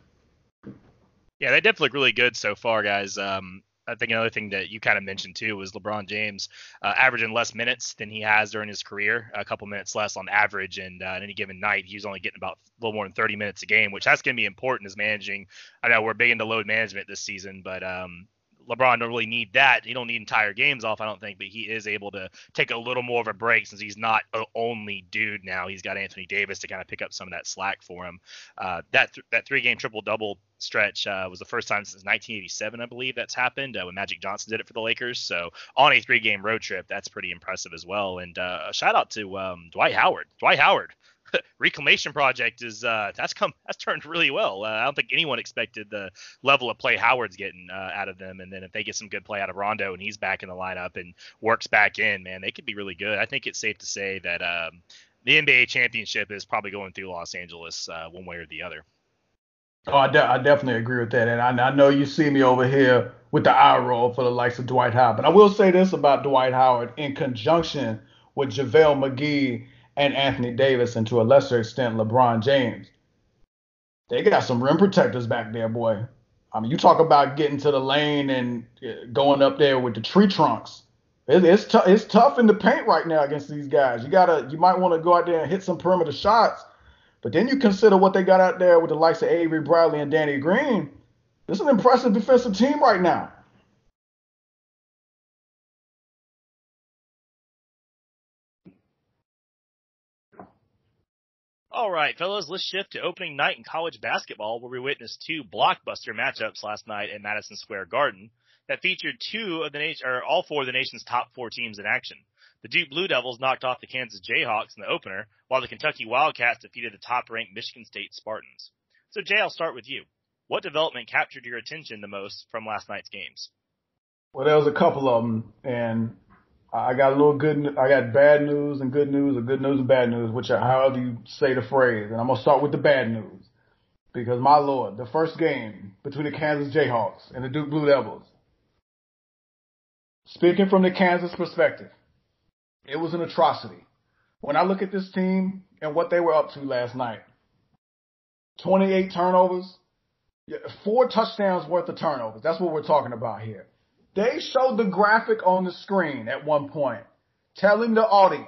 Yeah, they definitely look really good so far, guys. Um, I think another thing that you kind of mentioned too was LeBron James uh, averaging less minutes than he has during his career, a couple minutes less on average, and uh, on any given night he's only getting about a little more than 30 minutes a game, which that's going to be important as managing. I know we're big into load management this season, but um, LeBron don't really need that. He don't need entire games off, I don't think, but he is able to take a little more of a break since he's not the only dude now. He's got Anthony Davis to kind of pick up some of that slack for him. Uh, that th- that three game triple double stretch uh, was the first time since 1987, I believe, that's happened uh, when Magic Johnson did it for the Lakers. So on a three game road trip, that's pretty impressive as well. And uh, a shout out to um, Dwight Howard. Dwight Howard *laughs* reclamation project is uh, that's come that's turned really well. Uh, I don't think anyone expected the level of play Howard's getting uh, out of them, and then if they get some good play out of Rondo and he's back in the lineup and works back in, man, they could be really good. I think it's safe to say that um, the NBA championship is probably going through Los Angeles uh, one way or the other. Oh, I, de- I, definitely agree with that, and I, I, know you see me over here with the eye roll for the likes of Dwight Howard. But I will say this about Dwight Howard in conjunction with JaVale McGee and Anthony Davis, and to a lesser extent, LeBron James. They got some rim protectors back there, boy. I mean, you talk about getting to the lane and uh, going up there with the tree trunks. It, it's tough. It's tough in the paint right now against these guys. You gotta, you might want to go out there and hit some perimeter shots. But then you consider what they got out there with the likes of Avery Bradley and Danny Green. This is an impressive defensive team right now. All right, fellas, let's shift to opening night in college basketball, where we witnessed two blockbuster matchups last night at Madison Square Garden that featured two of the nation, or all four of the nation's top four teams in action. The Duke Blue Devils knocked off the Kansas Jayhawks in the opener, while the Kentucky Wildcats defeated the top-ranked Michigan State Spartans. So, Jay, I'll start with you. What development captured your attention the most from last night's games? Well, there was a couple of them, and I got a little good. I got bad news and good news, or good news and bad news, which are however you say the phrase. And I'm gonna start with the bad news because my lord, the first game between the Kansas Jayhawks and the Duke Blue Devils. Speaking from the Kansas perspective, it was an atrocity. When I look at this team and what they were up to last night, 28 turnovers, four touchdowns worth of turnovers. That's what we're talking about here. They showed the graphic on the screen at one point, telling the audience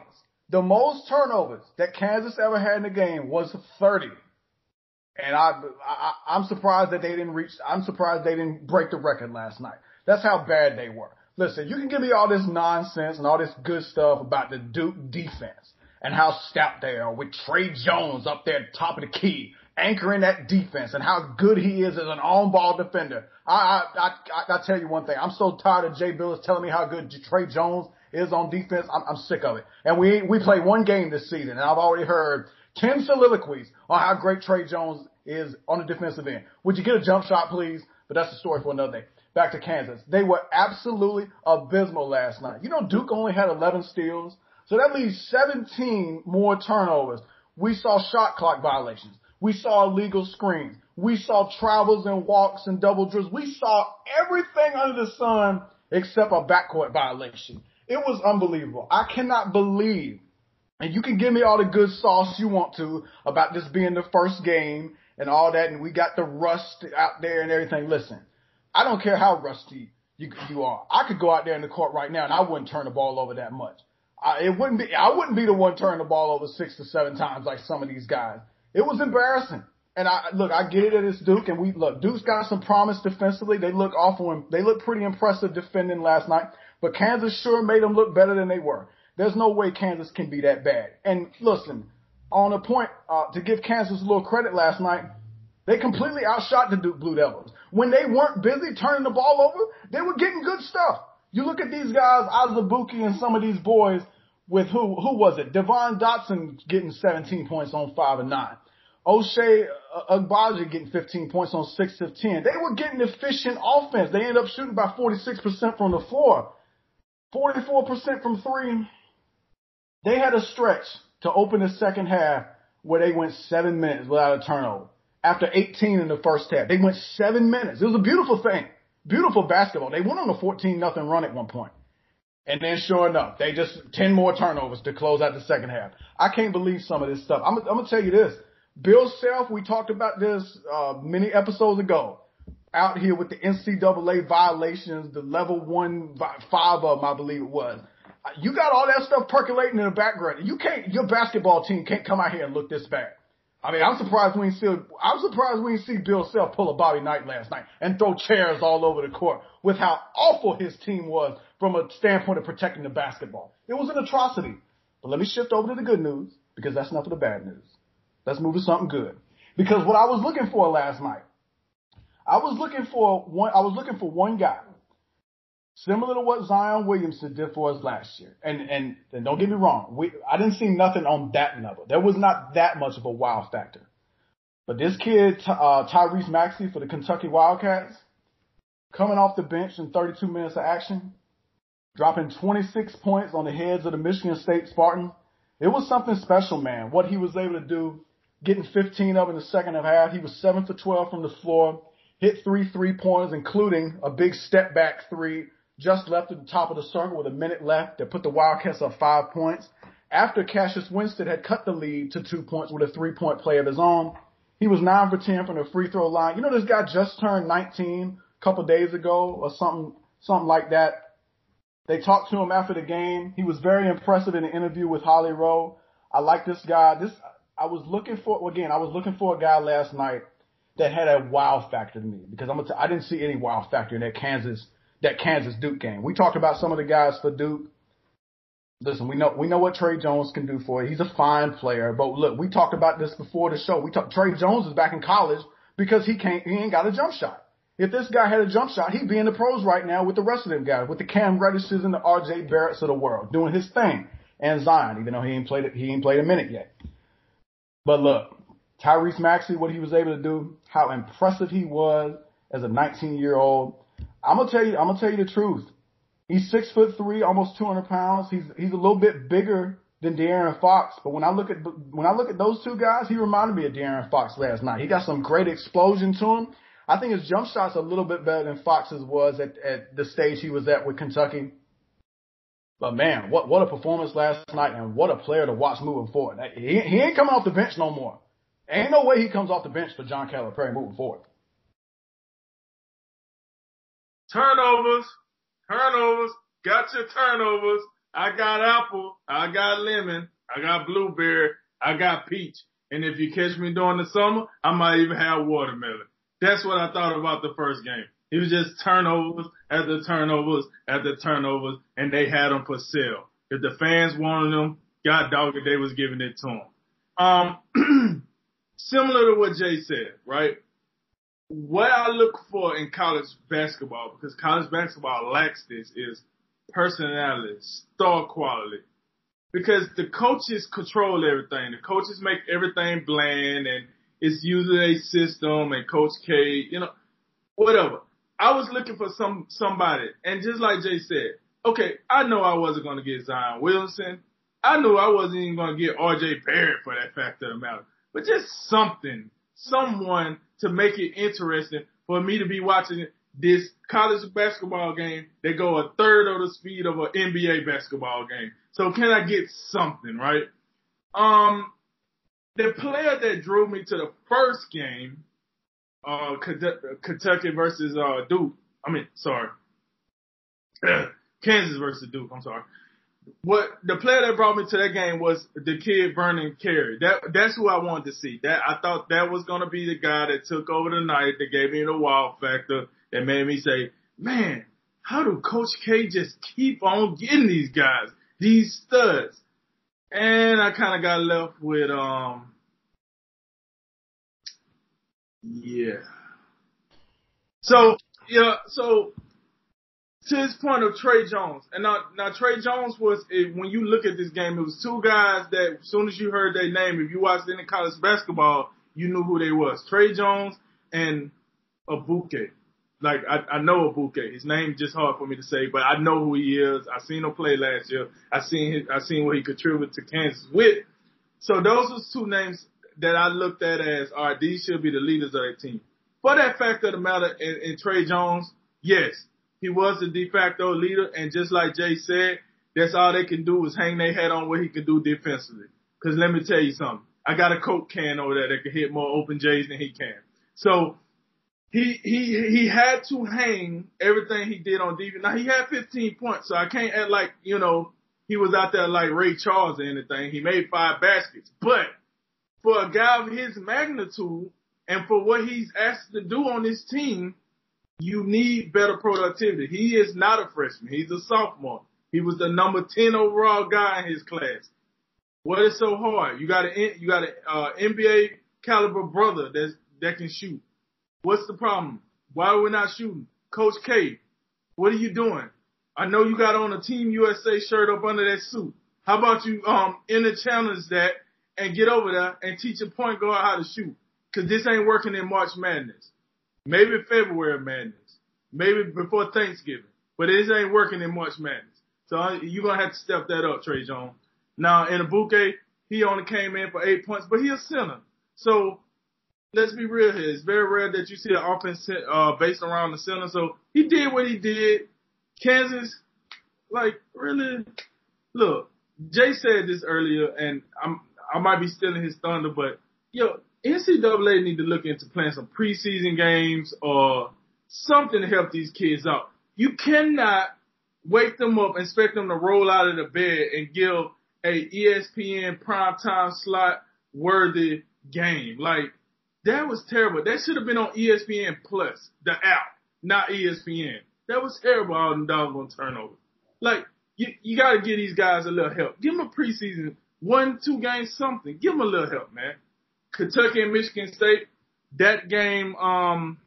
the most turnovers that Kansas ever had in a game was 30. And I, I, I'm surprised that they didn't reach, I'm surprised they didn't break the record last night. That's how bad they were. Listen, you can give me all this nonsense and all this good stuff about the Duke defense and how stout they are with Tre Jones up there at the top of the key anchoring that defense and how good he is as an on-ball defender. I, I, I, I tell you one thing. I'm so tired of Jay Bilas telling me how good Tre Jones is on defense. I'm, I'm sick of it. And we, we play one game this season and I've already heard 10 soliloquies on how great Tre Jones is on the defensive end. Would you get a jump shot, please? But that's the story for another day. Back to Kansas. They were absolutely abysmal last night. You know, Duke only had 11 steals. So that leaves 17 more turnovers. We saw shot clock violations. We saw illegal screens. We saw travels and walks and double drills. We saw everything under the sun except a backcourt violation. It was unbelievable. I cannot believe, and you can give me all the good sauce you want to about this being the first game and all that, and we got the rust out there and everything. Listen, I don't care how rusty you, you are. I could go out there in the court right now and I wouldn't turn the ball over that much. I, it wouldn't be, I wouldn't be the one turning the ball over six to seven times like some of these guys. It was embarrassing. And I look, I get it at it's Duke, and we look. Duke's got some promise defensively. They look awful. They look pretty impressive defending last night. But Kansas sure made them look better than they were. There's no way Kansas can be that bad. And listen, on a point uh, to give Kansas a little credit last night, they completely outshot the Duke Blue Devils. When they weren't busy turning the ball over, they were getting good stuff. You look at these guys, Azubuike and some of these boys, with who who was it? Devon Dotson getting 17 points on five and nine. Ochai Agbaji uh, getting 15 points on six of 10. They were getting efficient offense. They ended up shooting by 46% from the floor, 44% from three. They had a stretch to open the second half where they went seven minutes without a turnover. After 18 in the first half, they went seven minutes. It was a beautiful thing. Beautiful basketball. They went on a 14 nothing run at one point. And then sure enough, they just 10 more turnovers to close out the second half. I can't believe some of this stuff. I'm, I'm going to tell you this. Bill Self, we talked about this uh, many episodes ago. Out here with the NCAA violations, the level one, five of them, I believe it was. You got all that stuff percolating in the background. You can't, your basketball team can't come out here and look this bad. I mean, I'm surprised we didn't see. I'm surprised we didn't see Bill Self pull a Bobby Knight last night and throw chairs all over the court with how awful his team was from a standpoint of protecting the basketball. It was an atrocity. But let me shift over to the good news because that's enough of the bad news. Let's move to something good. Because what I was looking for last night, I was looking for one. I was looking for one guy similar to what Zion Williamson did for us last year. And, and, and don't get me wrong, we, I didn't see nothing on that level. There was not that much of a wow factor. But this kid, uh, Tyrese Maxey for the Kentucky Wildcats, coming off the bench in 32 minutes of action, dropping 26 points on the heads of the Michigan State Spartans. It was something special, man. What he was able to do, getting 15 up in the second half. He was 7 for 12 from the floor, hit three three pointers, including a big step back three just left at the top of the circle with a minute left that put the Wildcats up five points. After Cassius Winston had cut the lead to two points with a three point play of his own, he was nine for 10 from the free throw line. You know, this guy just turned 19 a couple days ago or something, something like that. They talked to him after the game. He was very impressive in the interview with Holly Rowe. I like this guy. This, I was looking for, again, I was looking for a guy last night that had a wow factor to me because I'm gonna t- I didn't see any wow factor in that Kansas that Kansas Duke game. We talked about some of the guys for Duke. Listen, we know we know what Tre Jones can do for you. He's a fine player, but look, we talked about this before the show. We talked Tre Jones is back in college because he can't he ain't got a jump shot. If this guy had a jump shot, he'd be in the pros right now with the rest of them guys, with the Cam Reddishes and the R.J. Barretts of the world, doing his thing. And Zion, even though he ain't played he ain't played a minute yet. But look, Tyrese Maxey, what he was able to do, how impressive he was as a 19 year old. I'm gonna tell you, I'm gonna tell you the truth. He's six foot three, almost 200 pounds. He's he's a little bit bigger than De'Aaron Fox, but when I look at when I look at those two guys, he reminded me of De'Aaron Fox last night. He got some great explosion to him. I think his jump shot's a little bit better than Fox's was at, at the stage he was at with Kentucky. But man, what what a performance last night, and what a player to watch moving forward. He he ain't coming off the bench no more. Ain't no way he comes off the bench for John Calipari moving forward. turnovers, turnovers, got your turnovers. I got apple, I got lemon, I got blueberry, I got peach. And if you catch me during the summer, I might even have watermelon. That's what I thought about the first game. It was just turnovers after turnovers after turnovers, and they had them for sale. If the fans wanted them, God dog it, they was giving it to them. Um, *clears throat* similar to what Jay said, right? what I look for in college basketball, because college basketball lacks this, is personality, star quality. Because the coaches control everything. The coaches make everything bland and it's usually a system and Coach K, you know, whatever. I was looking for some somebody, and just like Jay said, okay, I know I wasn't going to get Zion Williamson. I knew I wasn't even going to get R.J. Barrett for that fact of the matter. But just something, someone to make it interesting for me to be watching this college basketball game that go a third of the speed of an NBA basketball game. So can I get something, right? Um, the player that drove me to the first game, uh, Kentucky versus, uh, Duke. I mean, sorry. *clears throat* Kansas versus Duke. I'm sorry what the player that brought me to that game was the kid Vernon Carey. That that's who I wanted to see. That I thought that was gonna be the guy that took over the night, that gave me the wow factor, that made me say, Man, how do Coach K just keep on getting these guys, these studs? And I kinda got left with um Yeah. So yeah, so to his point of Tre Jones, and now now Tre Jones was it, when you look at this game, it was two guys that as soon as you heard their name, if you watched any college basketball, you knew who they was. Tre Jones and Egbuka. Like I, I know Egbuka. His name just hard for me to say, but I know who he is. I seen him play last year. I seen his, I seen what he contributed to Kansas with. So those was two names that I looked at as all right. These should be the leaders of that team. For that fact of the matter, in, in Tre Jones, yes, he was the de facto leader, and just like Jay said, that's all they can do is hang their head on what he can do defensively. Because let me tell you something, I got a Coke can over there that can hit more open J's than he can. So he he he had to hang everything he did on defense. Now he had 15 points, so I can't act like you know he was out there like Ray Charles or anything. He made five baskets, but for a guy of his magnitude and for what he's asked to do on this team, you need better productivity. He is not a freshman. He's a sophomore. He was the number 10 overall guy in his class. What is so hard? You got a you got an uh, NBA caliber brother that that can shoot. What's the problem? Why are we not shooting? Coach K, what are you doing? I know you got on a Team USA shirt up under that suit. How about you um inner challenge that and get over there and teach a point guard how to shoot? Cause this ain't working in March Madness. Maybe February Madness. Maybe before Thanksgiving. But it ain't working in March Madness. So uh, you're gonna have to step that up, Tre Jones. Now in a bouquet, he only came in for eight points, but he a center. So let's be real here. It's very rare that you see an offense uh, based around the center. So he did what he did. Kansas, like really, look. Jay said this earlier, and I'm I might be stealing his thunder, but yo, NCAA need to look into playing some preseason games or something to help these kids out. You cannot wake them up, and expect them to roll out of the bed and give a ESPN primetime slot worthy game. Like that was terrible. That should have been on ESPN Plus, the app, not ESPN. That was terrible. All the doggone turnover. Like you, you got to give these guys a little help. Give them a preseason one, two games, something. Give them a little help, man. Kentucky and Michigan State. That game, um,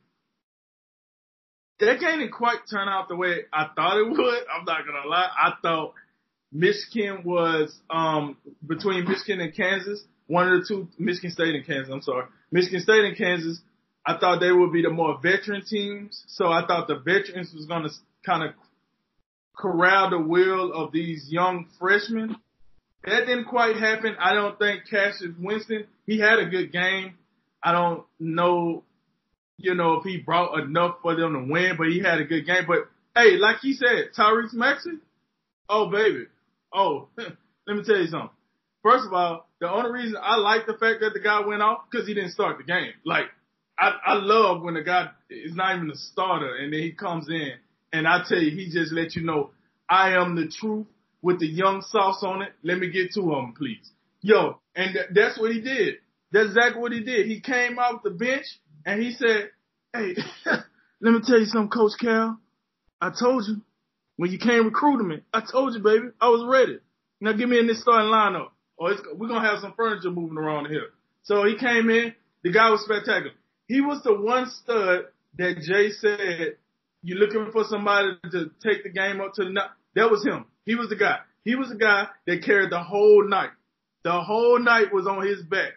that game didn't quite turn out the way I thought it *laughs* would. I'm not gonna lie. I thought Michigan was um between Michigan and Kansas, one of the two Michigan State and Kansas, I'm sorry. Michigan State and Kansas, I thought they would be the more veteran teams. So I thought the veterans was gonna kind of corral the will of these young freshmen. That didn't quite happen. I don't think Cassius Winston, he had a good game. I don't know, you know, if he brought enough for them to win, but he had a good game. But hey, like he said, Tyrese Maxey, oh baby, oh, *laughs* let me tell you something. First of all, the only reason I like the fact that the guy went off because he didn't start the game. Like I, I love when the guy is not even a starter and then he comes in and I tell you, he just let you know I am the truth with the young sauce on it. Let me get to him, please. Yo, and th- that's what he did. That's exactly what he did. He came out the bench and he said, Hey, *laughs* let me tell you something, Coach Cal. I told you when you came recruiting me. I told you, baby, I was ready. Now get me in this starting lineup, or we're gonna have some furniture moving around here. So he came in. The guy was spectacular. He was the one stud that Jay said you're looking for somebody to take the game up to the. That was him. He was the guy. He was the guy that carried the whole night. The whole night was on his back.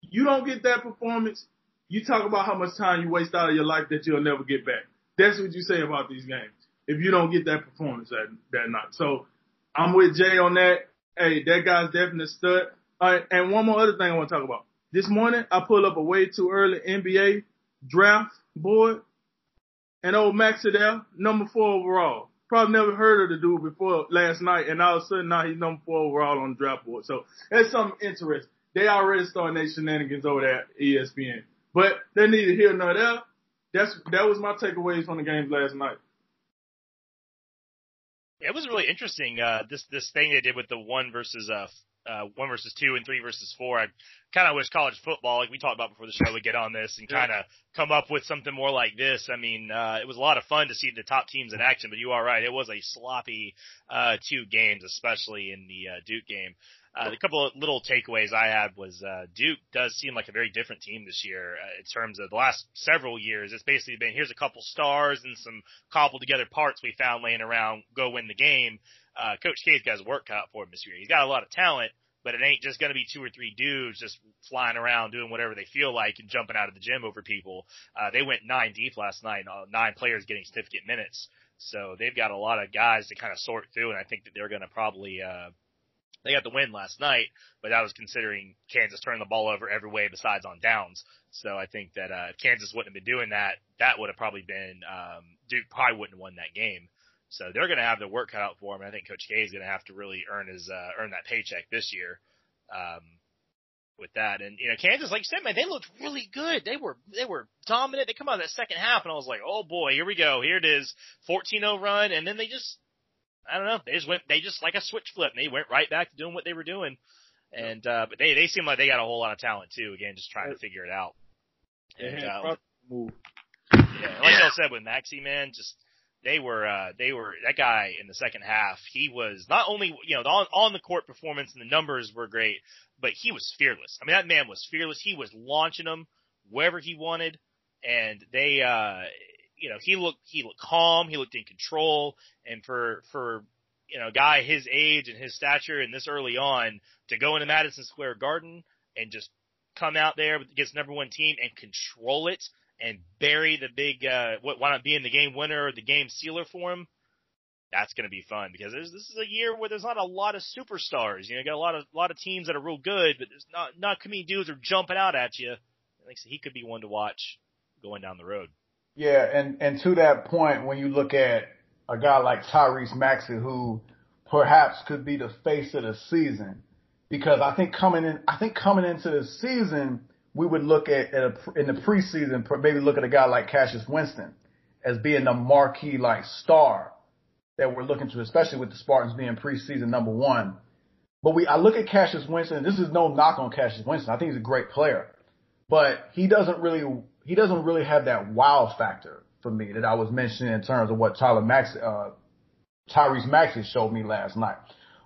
You don't get that performance, you talk about how much time you waste out of your life that you'll never get back. That's what you say about these games. If you don't get that performance that, that night. So I'm with Jay on that. Hey, that guy's definitely stud. And one more other thing I want to talk about. This morning I pulled up a way too early NBA draft board and old Max Adele, number four overall probably never heard of the dude before last night, and all of a sudden now he's number four overall on the draft board. So that's something interesting. They already starting their shenanigans over at ESPN, but they neither here nor there. That's that was my takeaways from the games last night. It was really interesting. Uh, this this thing they did with the one versus uh uh, one versus two and three versus four. I kind of wish college football, like we talked about before the show, would get on this and kind of come up with something more like this. I mean, uh, it was a lot of fun to see the top teams in action, but you are right. It was a sloppy, uh, two games, especially in the, uh, Duke game. Uh, the couple of little takeaways I had was uh, Duke does seem like a very different team this year uh, in terms of the last several years. It's basically been here's a couple stars and some cobbled together parts we found laying around, go win the game. Uh, Coach K's got his work cut out for him this year. He's got a lot of talent, but it ain't just going to be two or three dudes just flying around doing whatever they feel like and jumping out of the gym over people. Uh, they went nine deep last night, uh, nine players getting significant minutes. So they've got a lot of guys to kind of sort through, and I think that they're going to probably uh, they got the win last night, but that was considering Kansas turning the ball over every way besides on downs. So I think that uh, if Kansas wouldn't have been doing that, that would have probably been um, Duke probably wouldn't have won that game. So they're going to have their work cut out for them. I think Coach K is going to have to really earn his uh, earn that paycheck this year. Um, with that. And you know, Kansas, like you said, man, they looked really good. They were they were dominant. They come out of that second half, and I was like, oh boy, here we go. Here it is, 14-0 run, and then they just I don't know. They just went. They just like a switch flip. And they went right back to doing what they were doing. And uh, but they they seem like they got a whole lot of talent too. Again, just trying to figure it out. And, uh, yeah, like I said with Maxey, man, just they were uh they were that guy in the second half. He was not only you know on on the court performance and the numbers were great, but he was fearless. I mean, that man was fearless. He was launching them wherever he wanted, and they uh you know, he looked he looked calm, he looked in control, and for for you know, a guy his age and his stature and this early on to go into Madison Square Garden and just come out there against number one team and control it and bury the big uh what why not being the game winner or the game sealer for him. That's going to be fun because this is a year where there's not a lot of superstars. You know, you got a lot of lot of teams that are real good, but there's not not too many dudes are jumping out at you. I think he could be one to watch going down the road. Yeah, and and to that point, when you look at a guy like Tyrese Maxey, who perhaps could be the face of the season, because I think coming in, I think coming into the season, we would look at, at a, in the preseason, maybe look at a guy like Cassius Winston as being the marquee like star that we're looking to, especially with the Spartans being preseason number one. But we, I look at Cassius Winston, this is no knock on Cassius Winston. I think he's a great player, but he doesn't really he doesn't really have that wow factor for me that I was mentioning in terms of what Tyler Max, uh, Tyrese Maxey showed me last night.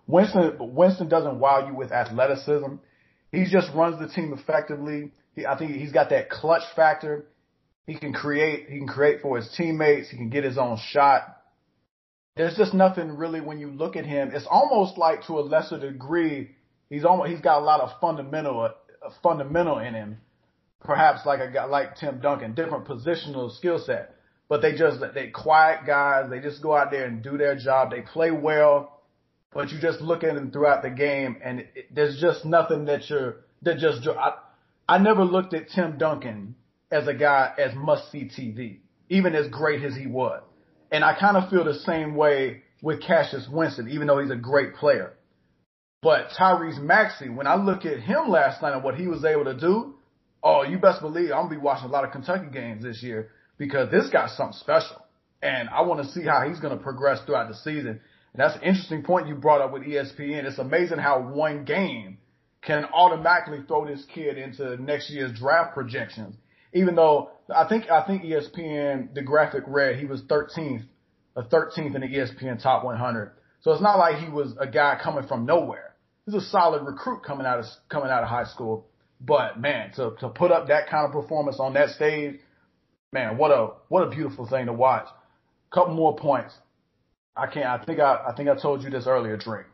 Winston, Winston doesn't wow you with athleticism. He just runs the team effectively. He, I think he's got that clutch factor. He can create, he can create for his teammates. He can get his own shot. There's just nothing really when you look at him. It's almost like to a lesser degree, he's almost, he's got a lot of fundamental, uh, fundamental in him perhaps like a guy like Tim Duncan, different positional skill set. But they just they quiet guys. They just go out there and do their job. They play well, but you just look at him throughout the game, and it, it, there's just nothing that you're that just. I, I never looked at Tim Duncan as a guy as must see TV, even as great as he was. And I kind of feel the same way with Cassius Winston, even though he's a great player. But Tyrese Maxey, when I look at him last night and what he was able to do, oh, you best believe I'm gonna be watching a lot of Kentucky games this year because this guy's something special. And I want to see how he's going to progress throughout the season. And that's an interesting point you brought up with ESPN. It's amazing how one game can automatically throw this kid into next year's draft projections. Even though I think I think ESPN the graphic read he was 13th, a 13th in the ESPN Top 100. So it's not like he was a guy coming from nowhere. He's a solid recruit coming out of coming out of high school. But man, to to put up that kind of performance on that stage, man, what a what a beautiful thing to watch. Couple more points. I can't. I think I I think I told you this earlier, Drake.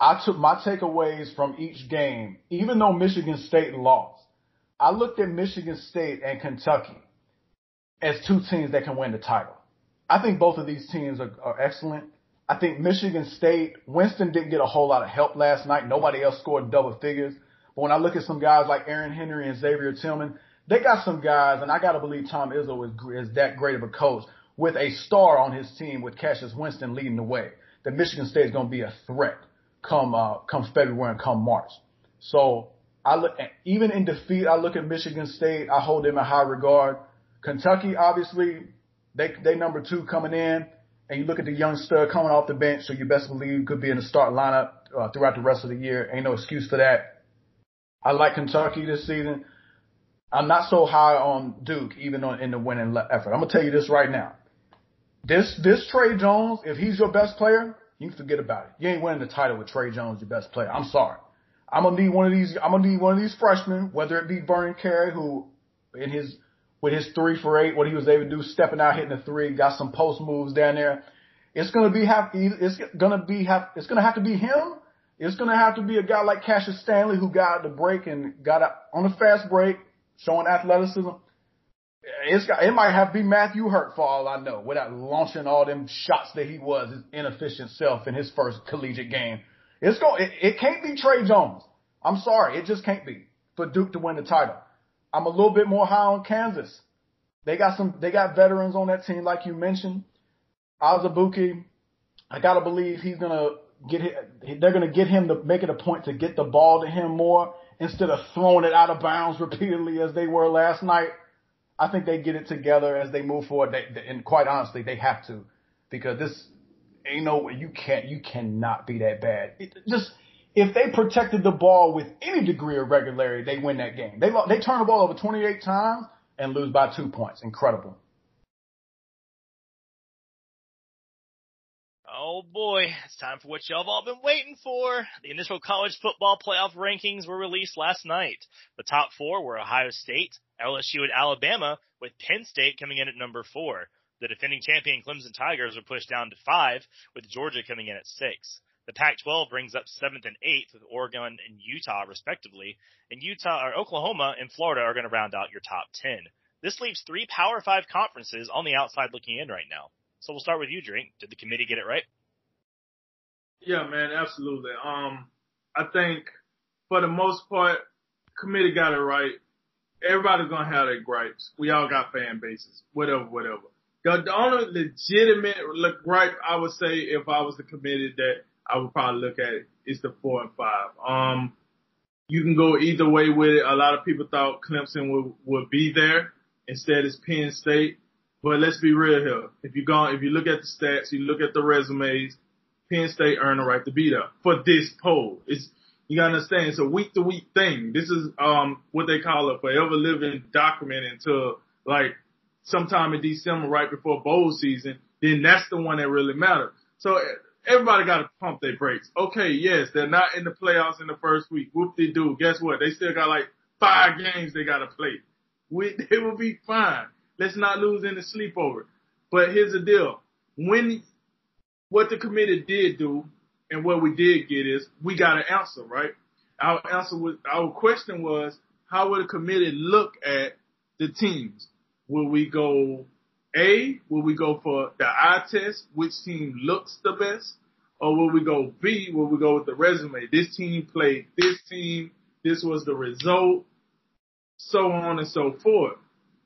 I took my takeaways from each game, even though Michigan State lost. I looked at Michigan State and Kentucky as two teams that can win the title. I think both of these teams are, are excellent. I think Michigan State, Winston didn't get a whole lot of help last night. Nobody else scored double figures. But when I look at some guys like Aaron Henry and Xavier Tillman, they got some guys, and I got to believe Tom Izzo is, is that great of a coach with a star on his team with Cassius Winston leading the way. That Michigan State is going to be a threat come uh, come February and come March. So I look even in defeat, I look at Michigan State. I hold them in high regard. Kentucky, obviously, they they number two coming in, and you look at the young stud coming off the bench, so you best believe could be in the start lineup uh, throughout the rest of the year. Ain't no excuse for that. I like Kentucky this season. I'm not so high on Duke, even on in the winning effort. I'm gonna tell you this right now. This this Tre Jones, if he's your best player, you can forget about it. You ain't winning the title with Tre Jones, your best player. I'm sorry. I'm gonna need one of these. I'm gonna need one of these freshmen, whether it be Vernon Carey, who in his with his three for eight, what he was able to do, stepping out, hitting a three, got some post moves down there. It's gonna be have it's gonna be have it's gonna have to be him. It's gonna have to be a guy like Cassius Stanley who got the break and got on a fast break, showing athleticism. It's got, it might have to be Matthew Hurt for all I know, without launching all them shots that he was his inefficient self in his first collegiate game. It's going. It, it can't be Tre Jones. I'm sorry, it just can't be for Duke to win the title. I'm a little bit more high on Kansas. They got some. They got veterans on that team, like you mentioned. Azubuike, I gotta believe he's gonna get. They're gonna get him to make it a point to get the ball to him more instead of throwing it out of bounds *laughs* repeatedly as they were last night. I think they get it together as they move forward. They, and quite honestly, they have to because this ain't no way you can't you cannot be that bad. It, just if they protected the ball with any degree of regularity, they win that game. They they turn the ball over 28 times and lose by two points. Incredible. Oh boy, it's time for what y'all have all been waiting for. The initial college football playoff rankings were released last night. The top four were Ohio State, LSU, and Alabama, with Penn State coming in at number four. The defending champion Clemson Tigers were pushed down to five, with Georgia coming in at six. The Pac-12 brings up seventh and eighth with Oregon and Utah respectively, and Utah or Oklahoma and Florida are going to round out your top ten. This leaves three Power Five conferences on the outside looking in right now. So we'll start with you, Drink. Did the committee get it right? Yeah, man, absolutely. Um, I think for the most part, committee got it right. Everybody's gonna have their gripes. We all got fan bases, whatever, whatever. The, the only legitimate gripe I would say if I was the committee that I would probably look at is the four and five. Um, you can go either way with it. A lot of people thought Clemson would, would be there. Instead, it's Penn State. But let's be real here. If you go, if you look at the stats, you look at the resumes, Penn State earned the right to be there for this poll. It's you gotta understand it's a week to week thing. This is um what they call a forever living document until like sometime in December, right before bowl season. Then that's the one that really matters. So everybody got to pump their brakes. Okay, yes, they're not in the playoffs in the first week. Whoop they do. Guess what? They still got like five games they got to play. We, *laughs* they will be fine. Let's not lose any sleep over it. But here's the deal. When, what the committee did do and what we did get is we got an answer, right? Our answer was, our question was, how would the committee look at the teams? Will we go a, will we go for the eye test, which team looks the best? Or will we go B, will we go with the resume? This team played this team, this was the result, so on and so forth.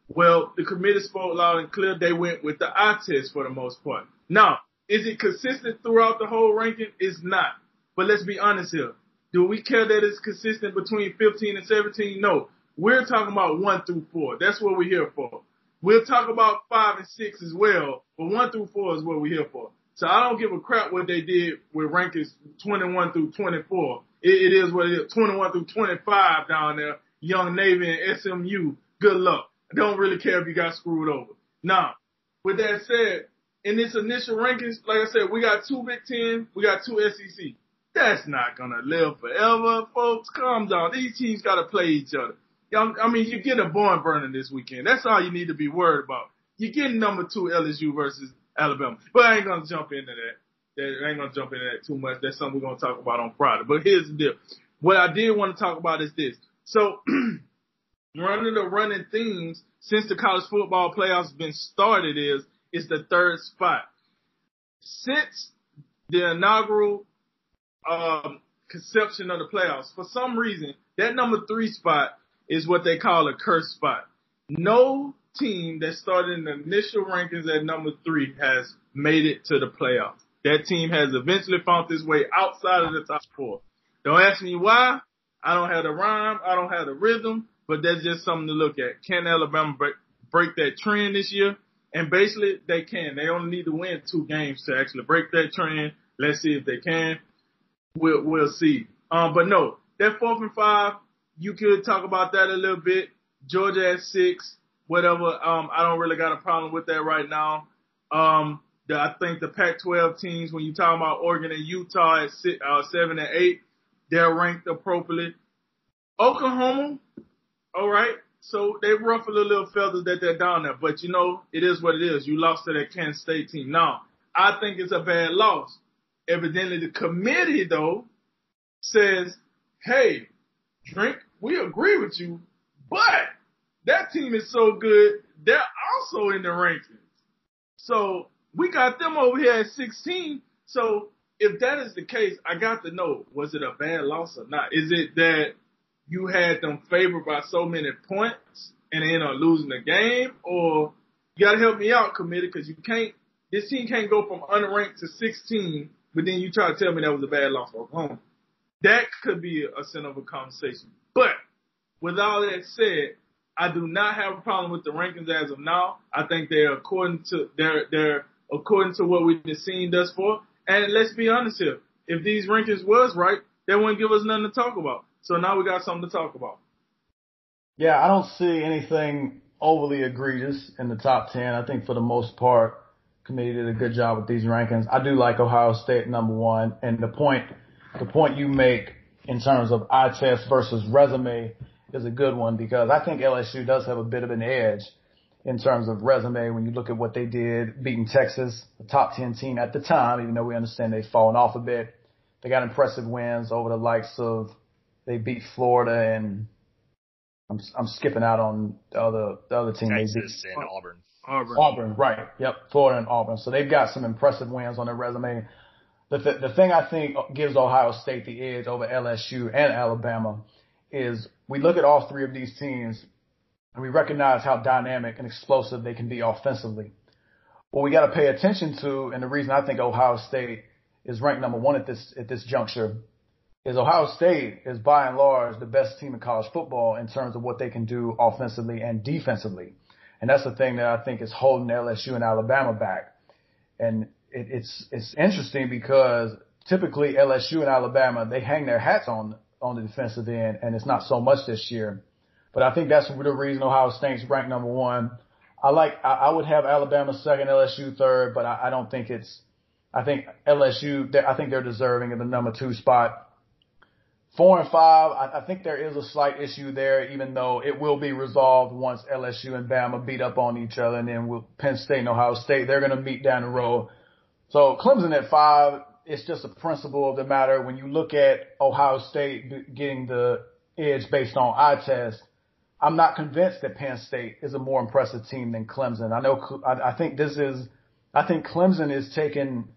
Well, the committee spoke loud and clear. They went with the eye test for the most part. Now, is it consistent throughout the whole ranking? It's not. But let's be honest here. Do we care that it's consistent between 15 and 17? No. We're talking about one through four. That's what we're here for. We'll talk about five and six as well, but one through four is what we're here for. So I don't give a crap what they did with rankings 21 through 24. it, it is what it is. 21 through 25 down there. Young Navy and SMU. Good luck. I don't really care if you got screwed over. Now, with that said, in this initial rankings, like I said, we got two Big Ten, we got two SEC. That's not gonna live forever, folks. Calm down. These teams gotta play each other. I mean, you get a barn burner this weekend. That's all you need to be worried about. You're getting number two LSU versus Alabama. But I ain't gonna jump into that. that I ain't gonna jump into that too much. That's something we're gonna talk about on Friday. But here's the deal. What I did want to talk about is this. So, *clears throat* one of the running themes since the college football playoffs been started is is the third spot. Since the inaugural um, conception of the playoffs, for some reason, that number three spot is what they call a curse spot. No team that started in the initial rankings at number three has made it to the playoffs. That team has eventually found its way outside of the top four. Don't ask me why. I don't have the rhyme. I don't have the rhythm, but that's just something to look at. Can Alabama break, break that trend this year? And basically they can. They only need to win two games to actually break that trend. Let's see if they can. we'll we'll see. Um, but no, that fourth and five, you could talk about that a little bit. Georgia at six, whatever. Um, I don't really got a problem with that right now. Um, the, I think the Pac-12 teams, when you talk about Oregon and Utah at six, uh, seven and eight, they're ranked appropriately. Oklahoma, all right. So they ruffle a little feathers that they're down there, but you know it is what it is. You lost to that Kansas State team. Now I think it's a bad loss. Evidently, the committee though says, "Hey, drink, we agree with you, but that team is so good, they're also in the rankings. So we got them over here at 16. So if that is the case, I got to know, was it a bad loss or not? Is it that you had them favored by so many points and end up losing the game? Or you gotta help me out, committee, because you can't, this team can't go from unranked to 16, but then you try to tell me that was a bad loss for Oklahoma. That could be a center of a conversation. But with all that said, I do not have a problem with the rankings as of now. I think they're according to they're they're according to what we've seen thus far. And let's be honest here, if these rankings was right, they wouldn't give us nothing to talk about. So now we got something to talk about. Yeah, I don't see anything overly egregious in the top ten. I think for the most part, committee did a good job with these rankings. I do like Ohio State number one, and the point the point you make in terms of eye test versus resume is a good one because I think LSU does have a bit of an edge in terms of resume when you look at what they did beating Texas, the top 10 team at the time, even though we understand they've fallen off a bit. They got impressive wins over the likes of, they beat Florida and I'm, I'm skipping out on the other, the other team. Texas and Auburn. Auburn. Auburn, right. Yep. Florida and Auburn. So they've got some impressive wins on their resume. The, th- the thing I think gives Ohio State the edge over LSU and Alabama is we look at all three of these teams and we recognize how dynamic and explosive they can be offensively. What we got to pay attention to, and the reason I think Ohio State is ranked number one at this at this juncture, is Ohio State is by and large the best team in college football in terms of what they can do offensively and defensively, and that's the thing that I think is holding LSU and Alabama back. And it, it's it's interesting because typically LSU and Alabama they hang their hats on on the defensive end, and it's not so much this year. But I think that's the reason Ohio State's ranked number one. I like I, I would have Alabama second, LSU third, but I, I don't think it's. I think LSU. I think they're deserving of the number two spot. Four and five, I, I think there is a slight issue there, even though it will be resolved once LSU and Bama beat up on each other, and then with Penn State and Ohio State, they're going to meet down the road. So Clemson at five, it's just a principle of the matter. When you look at Ohio State getting the edge based on eye test, I'm not convinced that Penn State is a more impressive team than Clemson. I know, I, I think this is, I think Clemson is taken,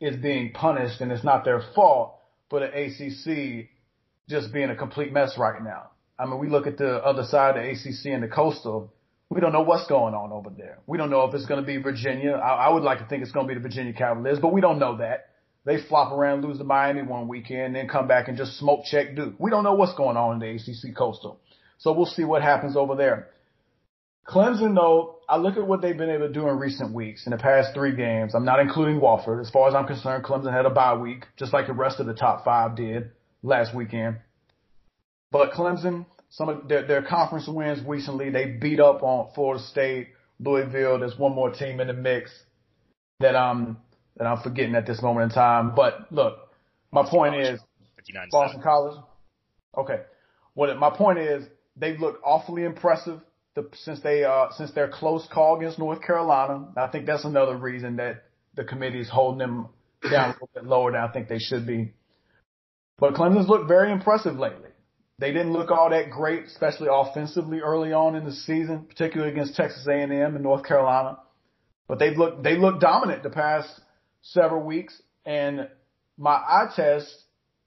is being punished and it's not their fault for the ACC just being a complete mess right now. I mean, we look at the other side of the ACC and the coastal. We don't know what's going on over there. We don't know if it's going to be Virginia. I, I would like to think it's going to be the Virginia Cavaliers, but we don't know that. They flop around, lose to Miami one weekend, then come back and just smoke check Duke. We don't know what's going on in the ACC Coastal. So we'll see what happens over there. Clemson, though, I look at what they've been able to do in recent weeks, in the past three games. I'm not including Wofford. As far as I'm concerned, Clemson had a bye week, just like the rest of the top five did last weekend. But Clemson, some of their, their conference wins recently, they beat up on Florida State, Louisville. There's one more team in the mix that I'm that I'm forgetting at this moment in time. But look, my point is Boston College. Okay. What my point is, they've looked awfully impressive the, since they uh since their close call against North Carolina. I think that's another reason that the committee is holding them down a little bit lower than I think they should be. But Clemson's looked very impressive lately. They didn't look all that great, especially offensively early on in the season, particularly against Texas A&M and North Carolina. But they've looked they looked dominant the past several weeks, and my eye test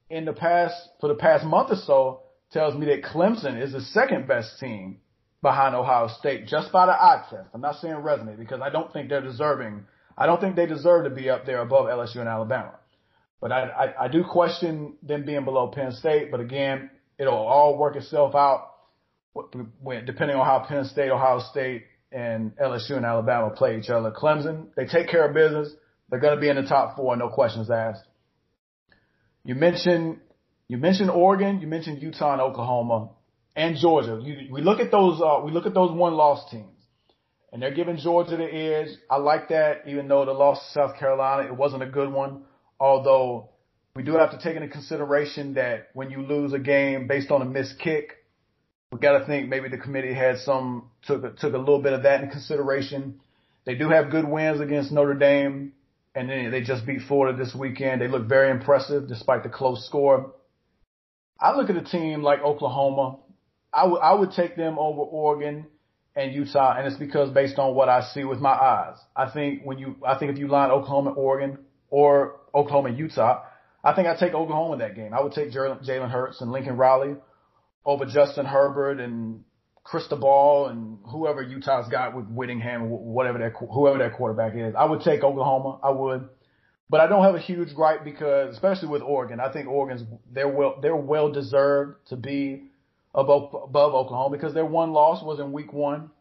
in the past for the past month or so tells me that Clemson is the second best team behind Ohio State just by the eye test. I'm not saying resume because I don't think they're deserving. I don't think they deserve to be up there above LSU and Alabama. But I, I, I do question them being below Penn State. But again, it'll all work itself out depending on how Penn State, Ohio State, and LSU and Alabama play each other. Clemson, they take care of business. They're going to be in the top four, no questions asked. You mentioned you mentioned Oregon, you mentioned Utah and Oklahoma and Georgia. You, we look at those uh, we look at those one loss teams, and they're giving Georgia the edge. I like that, even though the loss to South Carolina it wasn't a good one. Although we do have to take into consideration that when you lose a game based on a missed kick, we got to think maybe the committee had some took took a little bit of that in consideration. They do have good wins against Notre Dame, and then they just beat Florida this weekend. They look very impressive despite the close score. I look at a team like Oklahoma. I would I would take them over Oregon and Utah, and it's because based on what I see with my eyes. I think when you I think if you line Oklahoma, and Oregon, or Oklahoma, Utah, I think I take Oklahoma in that game. I would take Jalen Hurts and Lincoln Riley over Justin Herbert and Cristobal and whoever Utah's got with Whittingham, whatever that whoever that quarterback is. I would take Oklahoma. I would, but I don't have a huge gripe because, especially with Oregon, I think Oregon's they're well they're well deserved to be above above Oklahoma because their one loss was in Week One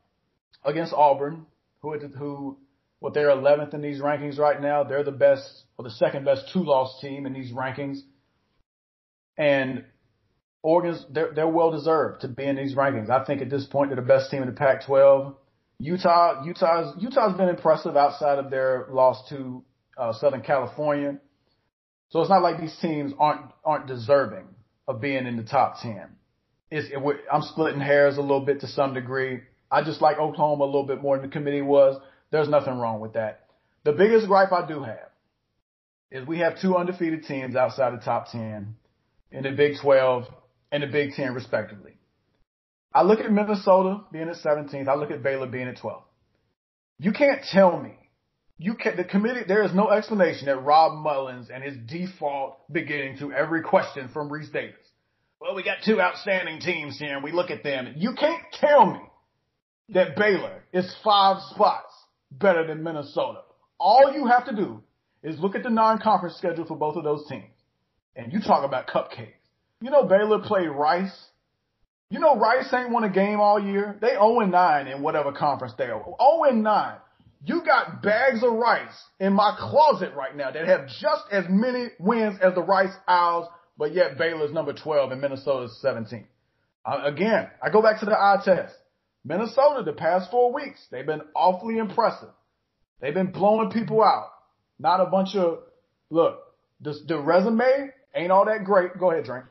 against Auburn, who who what they're 11th in these rankings right now. They're the best or the second best two loss team in these rankings. And Oregon's they're, they're well deserved to be in these rankings. I think at this point they're the best team in the Pac-12. Utah, Utah's Utah's been impressive outside of their loss to uh, Southern California. So it's not like these teams aren't aren't deserving of being in the top ten. It's, it, I'm splitting hairs a little bit to some degree. I just like Oklahoma a little bit more than the committee was. There's nothing wrong with that. The biggest gripe I do have is we have two undefeated teams outside the top 10 in the Big 12 and the Big 10 respectively. I look at Minnesota being at 17th. I look at Baylor being at 12th. You can't tell me you can the committee there is no explanation that Rob Mullens and his default beginning to every question from Rece Davis. Well, we got two outstanding teams here and we look at them. You can't tell me that Baylor is five spots better than Minnesota. All you have to do is look at the non-conference schedule for both of those teams. And you talk about cupcakes. You know Baylor played Rice. You know Rice ain't won a game all year. They 0-9 in whatever conference they are. 0-9. You got bags of rice in my closet right now that have just as many wins as the Rice Owls, but yet Baylor's number 12 and Minnesota's 17. Uh, again, I go back to the eye test. Minnesota, the past four weeks, they've been awfully impressive. They've been blowing people out. Not a bunch of, look, the, the resume ain't all that great. Go ahead, Drink.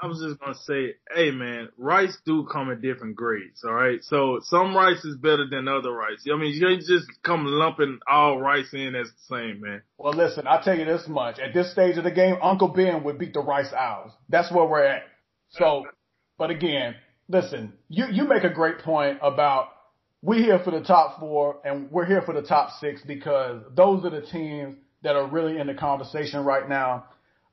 I was just gonna say, hey man, rice do come in different grades, alright? So some rice is better than other rice. I mean, you just come lumping all rice in as the same, man. Well listen, I'll tell you this much. At this stage of the game, Uncle Ben would beat the Rice Owls. That's where we're at. So, but again, listen, you, you make a great point about we're here for the top four and we're here for the top six because those are the teams that are really in the conversation right now.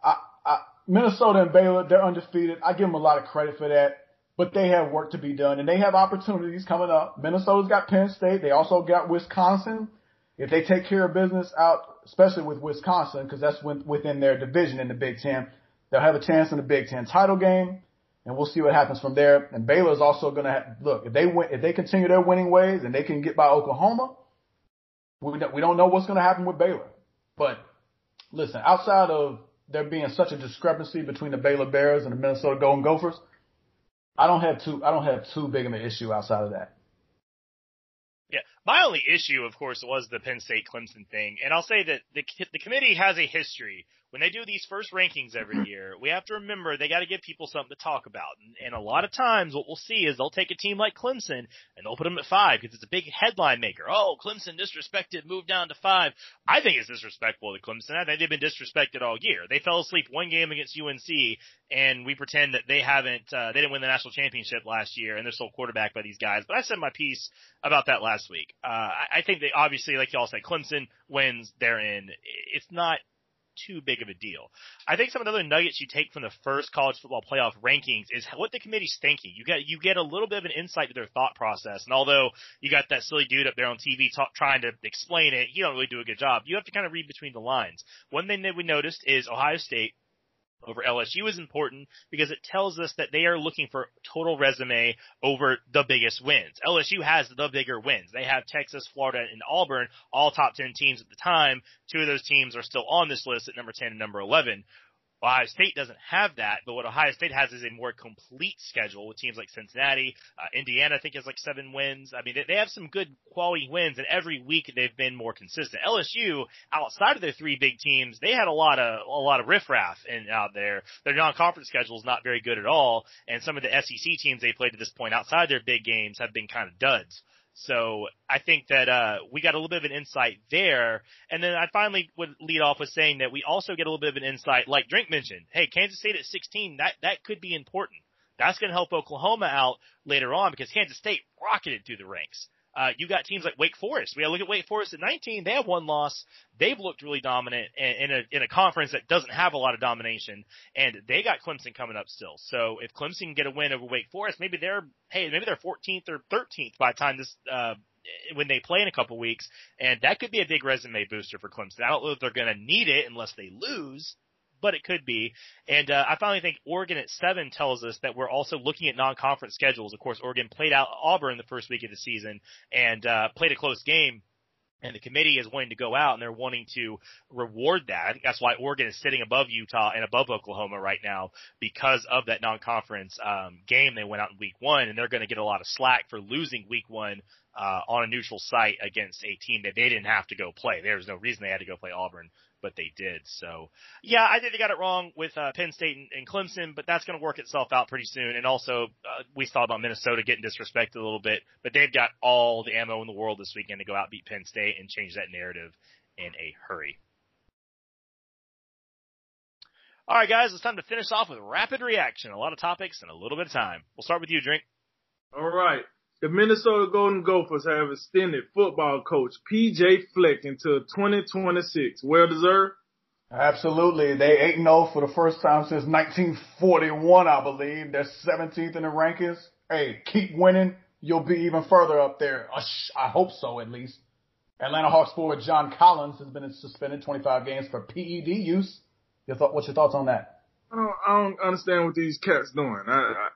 I, I, Minnesota and Baylor, they're undefeated. I give them a lot of credit for that, but they have work to be done and they have opportunities coming up. Minnesota's got Penn State. They also got Wisconsin. If they take care of business out, especially with Wisconsin, because that's within their division in the Big Ten, they'll have a chance in the Big Ten title game and we'll see what happens from there. And Baylor's also going to look if they win, if they continue their winning ways and they can get by Oklahoma. We don't, we don't know what's going to happen with Baylor, but listen, outside of there being such a discrepancy between the Baylor Bears and the Minnesota Golden Gophers, I don't have too I don't have too big of an issue outside of that. Yeah, my only issue, of course, was the Penn State Clemson thing, and I'll say that the the committee has a history when they do these first rankings every *clears throat* year, we have to remember they got to give people something to talk about. And, and, a lot of times, what we'll see is they'll take a team like Clemson and they'll put them at five because it's a big headline maker. Oh, Clemson disrespected, moved down to five. I think it's disrespectful to Clemson. I think they've been disrespected all year. They fell asleep one game against UNC, and we pretend that they haven't. Uh, they didn't win the national championship last year, and they're still quarterbacked by these guys. But I said my piece about that last week. Uh, I, I think they obviously, like y'all said, Clemson wins. They're in. It's not too big of a deal. I think some of the other nuggets you take from the first college football playoff rankings is what the committee's thinking. You get you get a little bit of an insight to their thought process, and although you got that silly dude up there on TV talk, trying to explain it, he don't really do a good job. You have to kind of read between the lines. One thing that we noticed is Ohio State over LSU is important because it tells us that they are looking for total resume over the biggest wins. LSU has the bigger wins. They have Texas, Florida, and Auburn, all top 10 teams at the time. Two of those teams are still on this list at number 10 and number 11. Ohio State doesn't have that, but what Ohio State has is a more complete schedule with teams like Cincinnati, uh, Indiana. I think has like seven wins. I mean, they, they have some good quality wins, and every week they've been more consistent. LSU, outside of their three big teams, they had a lot of a lot of riffraff in out there. Their non-conference schedule is not very good at all, and some of the SEC teams they played to this point outside their big games have been kind of duds. So I think that uh, we got a little bit of an insight there. And then I finally would lead off with saying that we also get a little bit of an insight, like Drink mentioned. Hey, Kansas State at 16, that that could be important. That's going to help Oklahoma out later on because Kansas State rocketed through the ranks. Uh, you got teams like Wake Forest. We got to look at Wake Forest at 19. They have one loss. They've looked really dominant in, a in a conference that doesn't have a lot of domination, and they got Clemson coming up still. So if Clemson can get a win over Wake Forest, maybe they're hey maybe they're 14th or 13th by the time this uh, when they play in a couple weeks, and that could be a big resume booster for Clemson. I don't know if they're going to need it unless they lose, but it could be. And uh, I finally think Oregon at seven tells us that we're also looking at non-conference schedules. Of course, Oregon played out Auburn the first week of the season and uh, played a close game. And the committee is wanting to go out and they're wanting to reward that. I think that's why Oregon is sitting above Utah and above Oklahoma right now because of that non-conference um, game they went out in week one, and they're going to get a lot of slack for losing week one uh, on a neutral site against a team that they didn't have to go play. There was no reason they had to go play Auburn but they did. So, yeah, I think they got it wrong with uh, Penn State and, and Clemson, but that's going to work itself out pretty soon. And also, uh, we thought about Minnesota getting disrespected a little bit, but they've got all the ammo in the world this weekend to go out beat Penn State and change that narrative in a hurry. All right, guys, it's time to finish off with rapid reaction. A lot of topics and a little bit of time. We'll start with you, Drink. All right. The Minnesota Golden Gophers have extended football coach PJ Fleck until 2026. Well deserved? Absolutely. They 8 0 for the first time since 1941, I believe. They're 17th in the rankings. Hey, keep winning. You'll be even further up there. Uh, I hope so, at least. Atlanta Hawks forward John Collins has been suspended 25 games for PED use. Your th- what's your thoughts on that? I don't, I don't understand what these cats doing. I,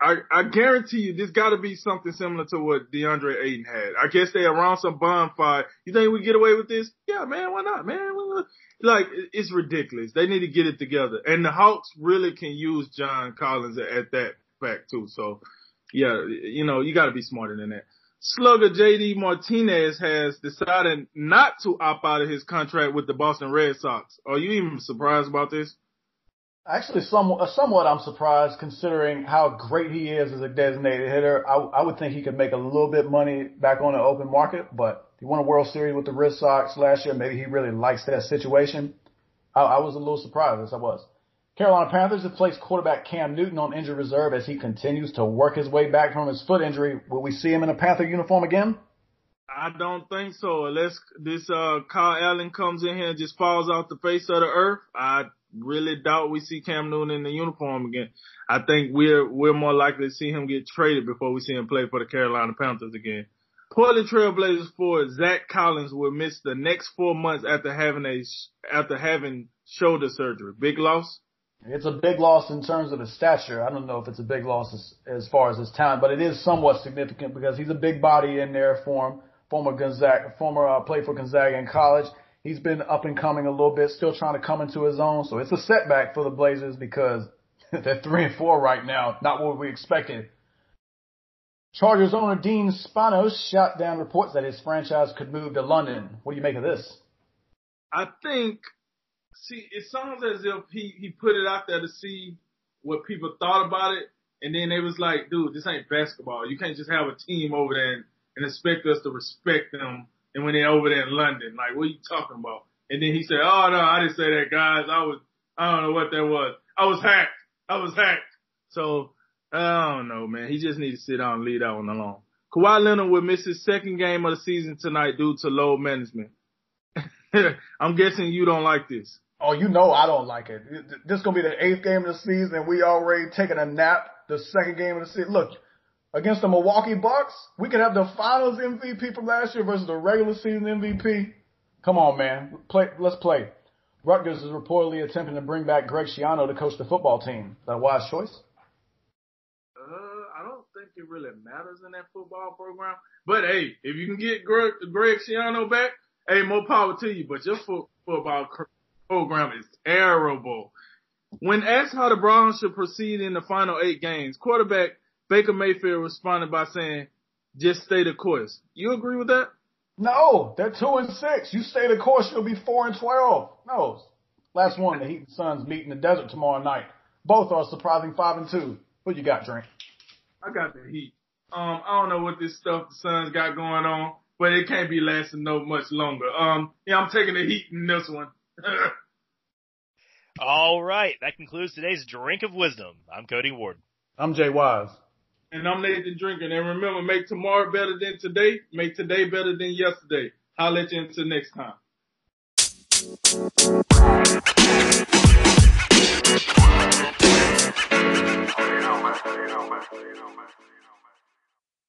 I, I, guarantee you this got to be something similar to what DeAndre Ayton had. I guess they around some bonfire. You think we get away with this? Yeah, man, why not, man? Like it's ridiculous. They need to get it together, and the Hawks really can use John Collins at, at that fact too. So, yeah, you know, you got to be smarter than that. Slugger JD Martinez has decided not to opt out of his contract with the Boston Red Sox. Are you even surprised about this? Actually, somewhat, somewhat I'm surprised considering how great he is as a designated hitter. I, I would think he could make a little bit money back on the open market, but he won a World Series with the Red Sox last year. Maybe he really likes that situation. I, I was a little surprised as I was. Carolina Panthers have placed quarterback Cam Newton on injured reserve as he continues to work his way back from his foot injury. Will we see him in a Panther uniform again? I don't think so. Unless this uh Kyle Allen comes in here and just falls off the face of the earth, I really doubt we see Cam Newton in the uniform again. I think we're we're more likely to see him get traded before we see him play for the Carolina Panthers again. Portland Trailblazers for Zach Collins will miss the next four months after having a after having shoulder surgery. Big loss. It's a big loss in terms of his stature. I don't know if it's a big loss as, as far as his talent, but it is somewhat significant because he's a big body in there for him. Former Gonzaga, former uh, played for Gonzaga in college he's been up and coming a little bit, still trying to come into his own. So it's a setback for the Blazers because *laughs* they're three and four right now, not what we expected. Chargers owner Dean Spanos shot down reports that his franchise could move to London. What do you make of this? I think, see, it sounds as if he, he put it out there to see what people thought about it. And then they was like, dude, this ain't basketball. You can't just have a team over there and, and expect us to respect them and when they're over there in London. Like, what are you talking about? And then he said, oh no, I didn't say that guys. I was, I don't know what that was. I was hacked. I was hacked. So, I don't know, man. He just needs to sit down and leave that one alone. Kawhi Leonard will miss his second game of the season tonight due to low management. *laughs* I'm guessing you don't like this. Oh, you know I don't like it. This is gonna be the eighth game of the season, we already taking a nap. The second game of the season. Look, against the Milwaukee Bucks, we could have the Finals MVP from last year versus the regular season MVP. Come on, man, play. Let's play. Rutgers is reportedly attempting to bring back Greg Schiano to coach the football team. Is that a wise choice? Uh, I don't think it really matters in that football program. But hey, if you can get Greg, Greg Schiano back, hey, more power to you. But your football program is terrible. When asked how the Browns should proceed in the final eight games, quarterback Baker Mayfield responded by saying, just stay the course. You agree with that? No, they're two and six. You stay the course, you'll be four and twelve. No. Last one, the Heat and Suns meet in the desert tomorrow night. Both are surprising five and two. What you got, Drink? I got the Heat. Um, I don't know what this stuff the Suns got going on, but it can't be lasting no much longer. Um, yeah, I'm taking the Heat in this one. *laughs* All right, that concludes today's drink of wisdom. I'm Cody Ward. I'm Jay Wise. And I'm Nathan Drinker. And remember, make tomorrow better than today. Make today better than yesterday. I'll let you until next time.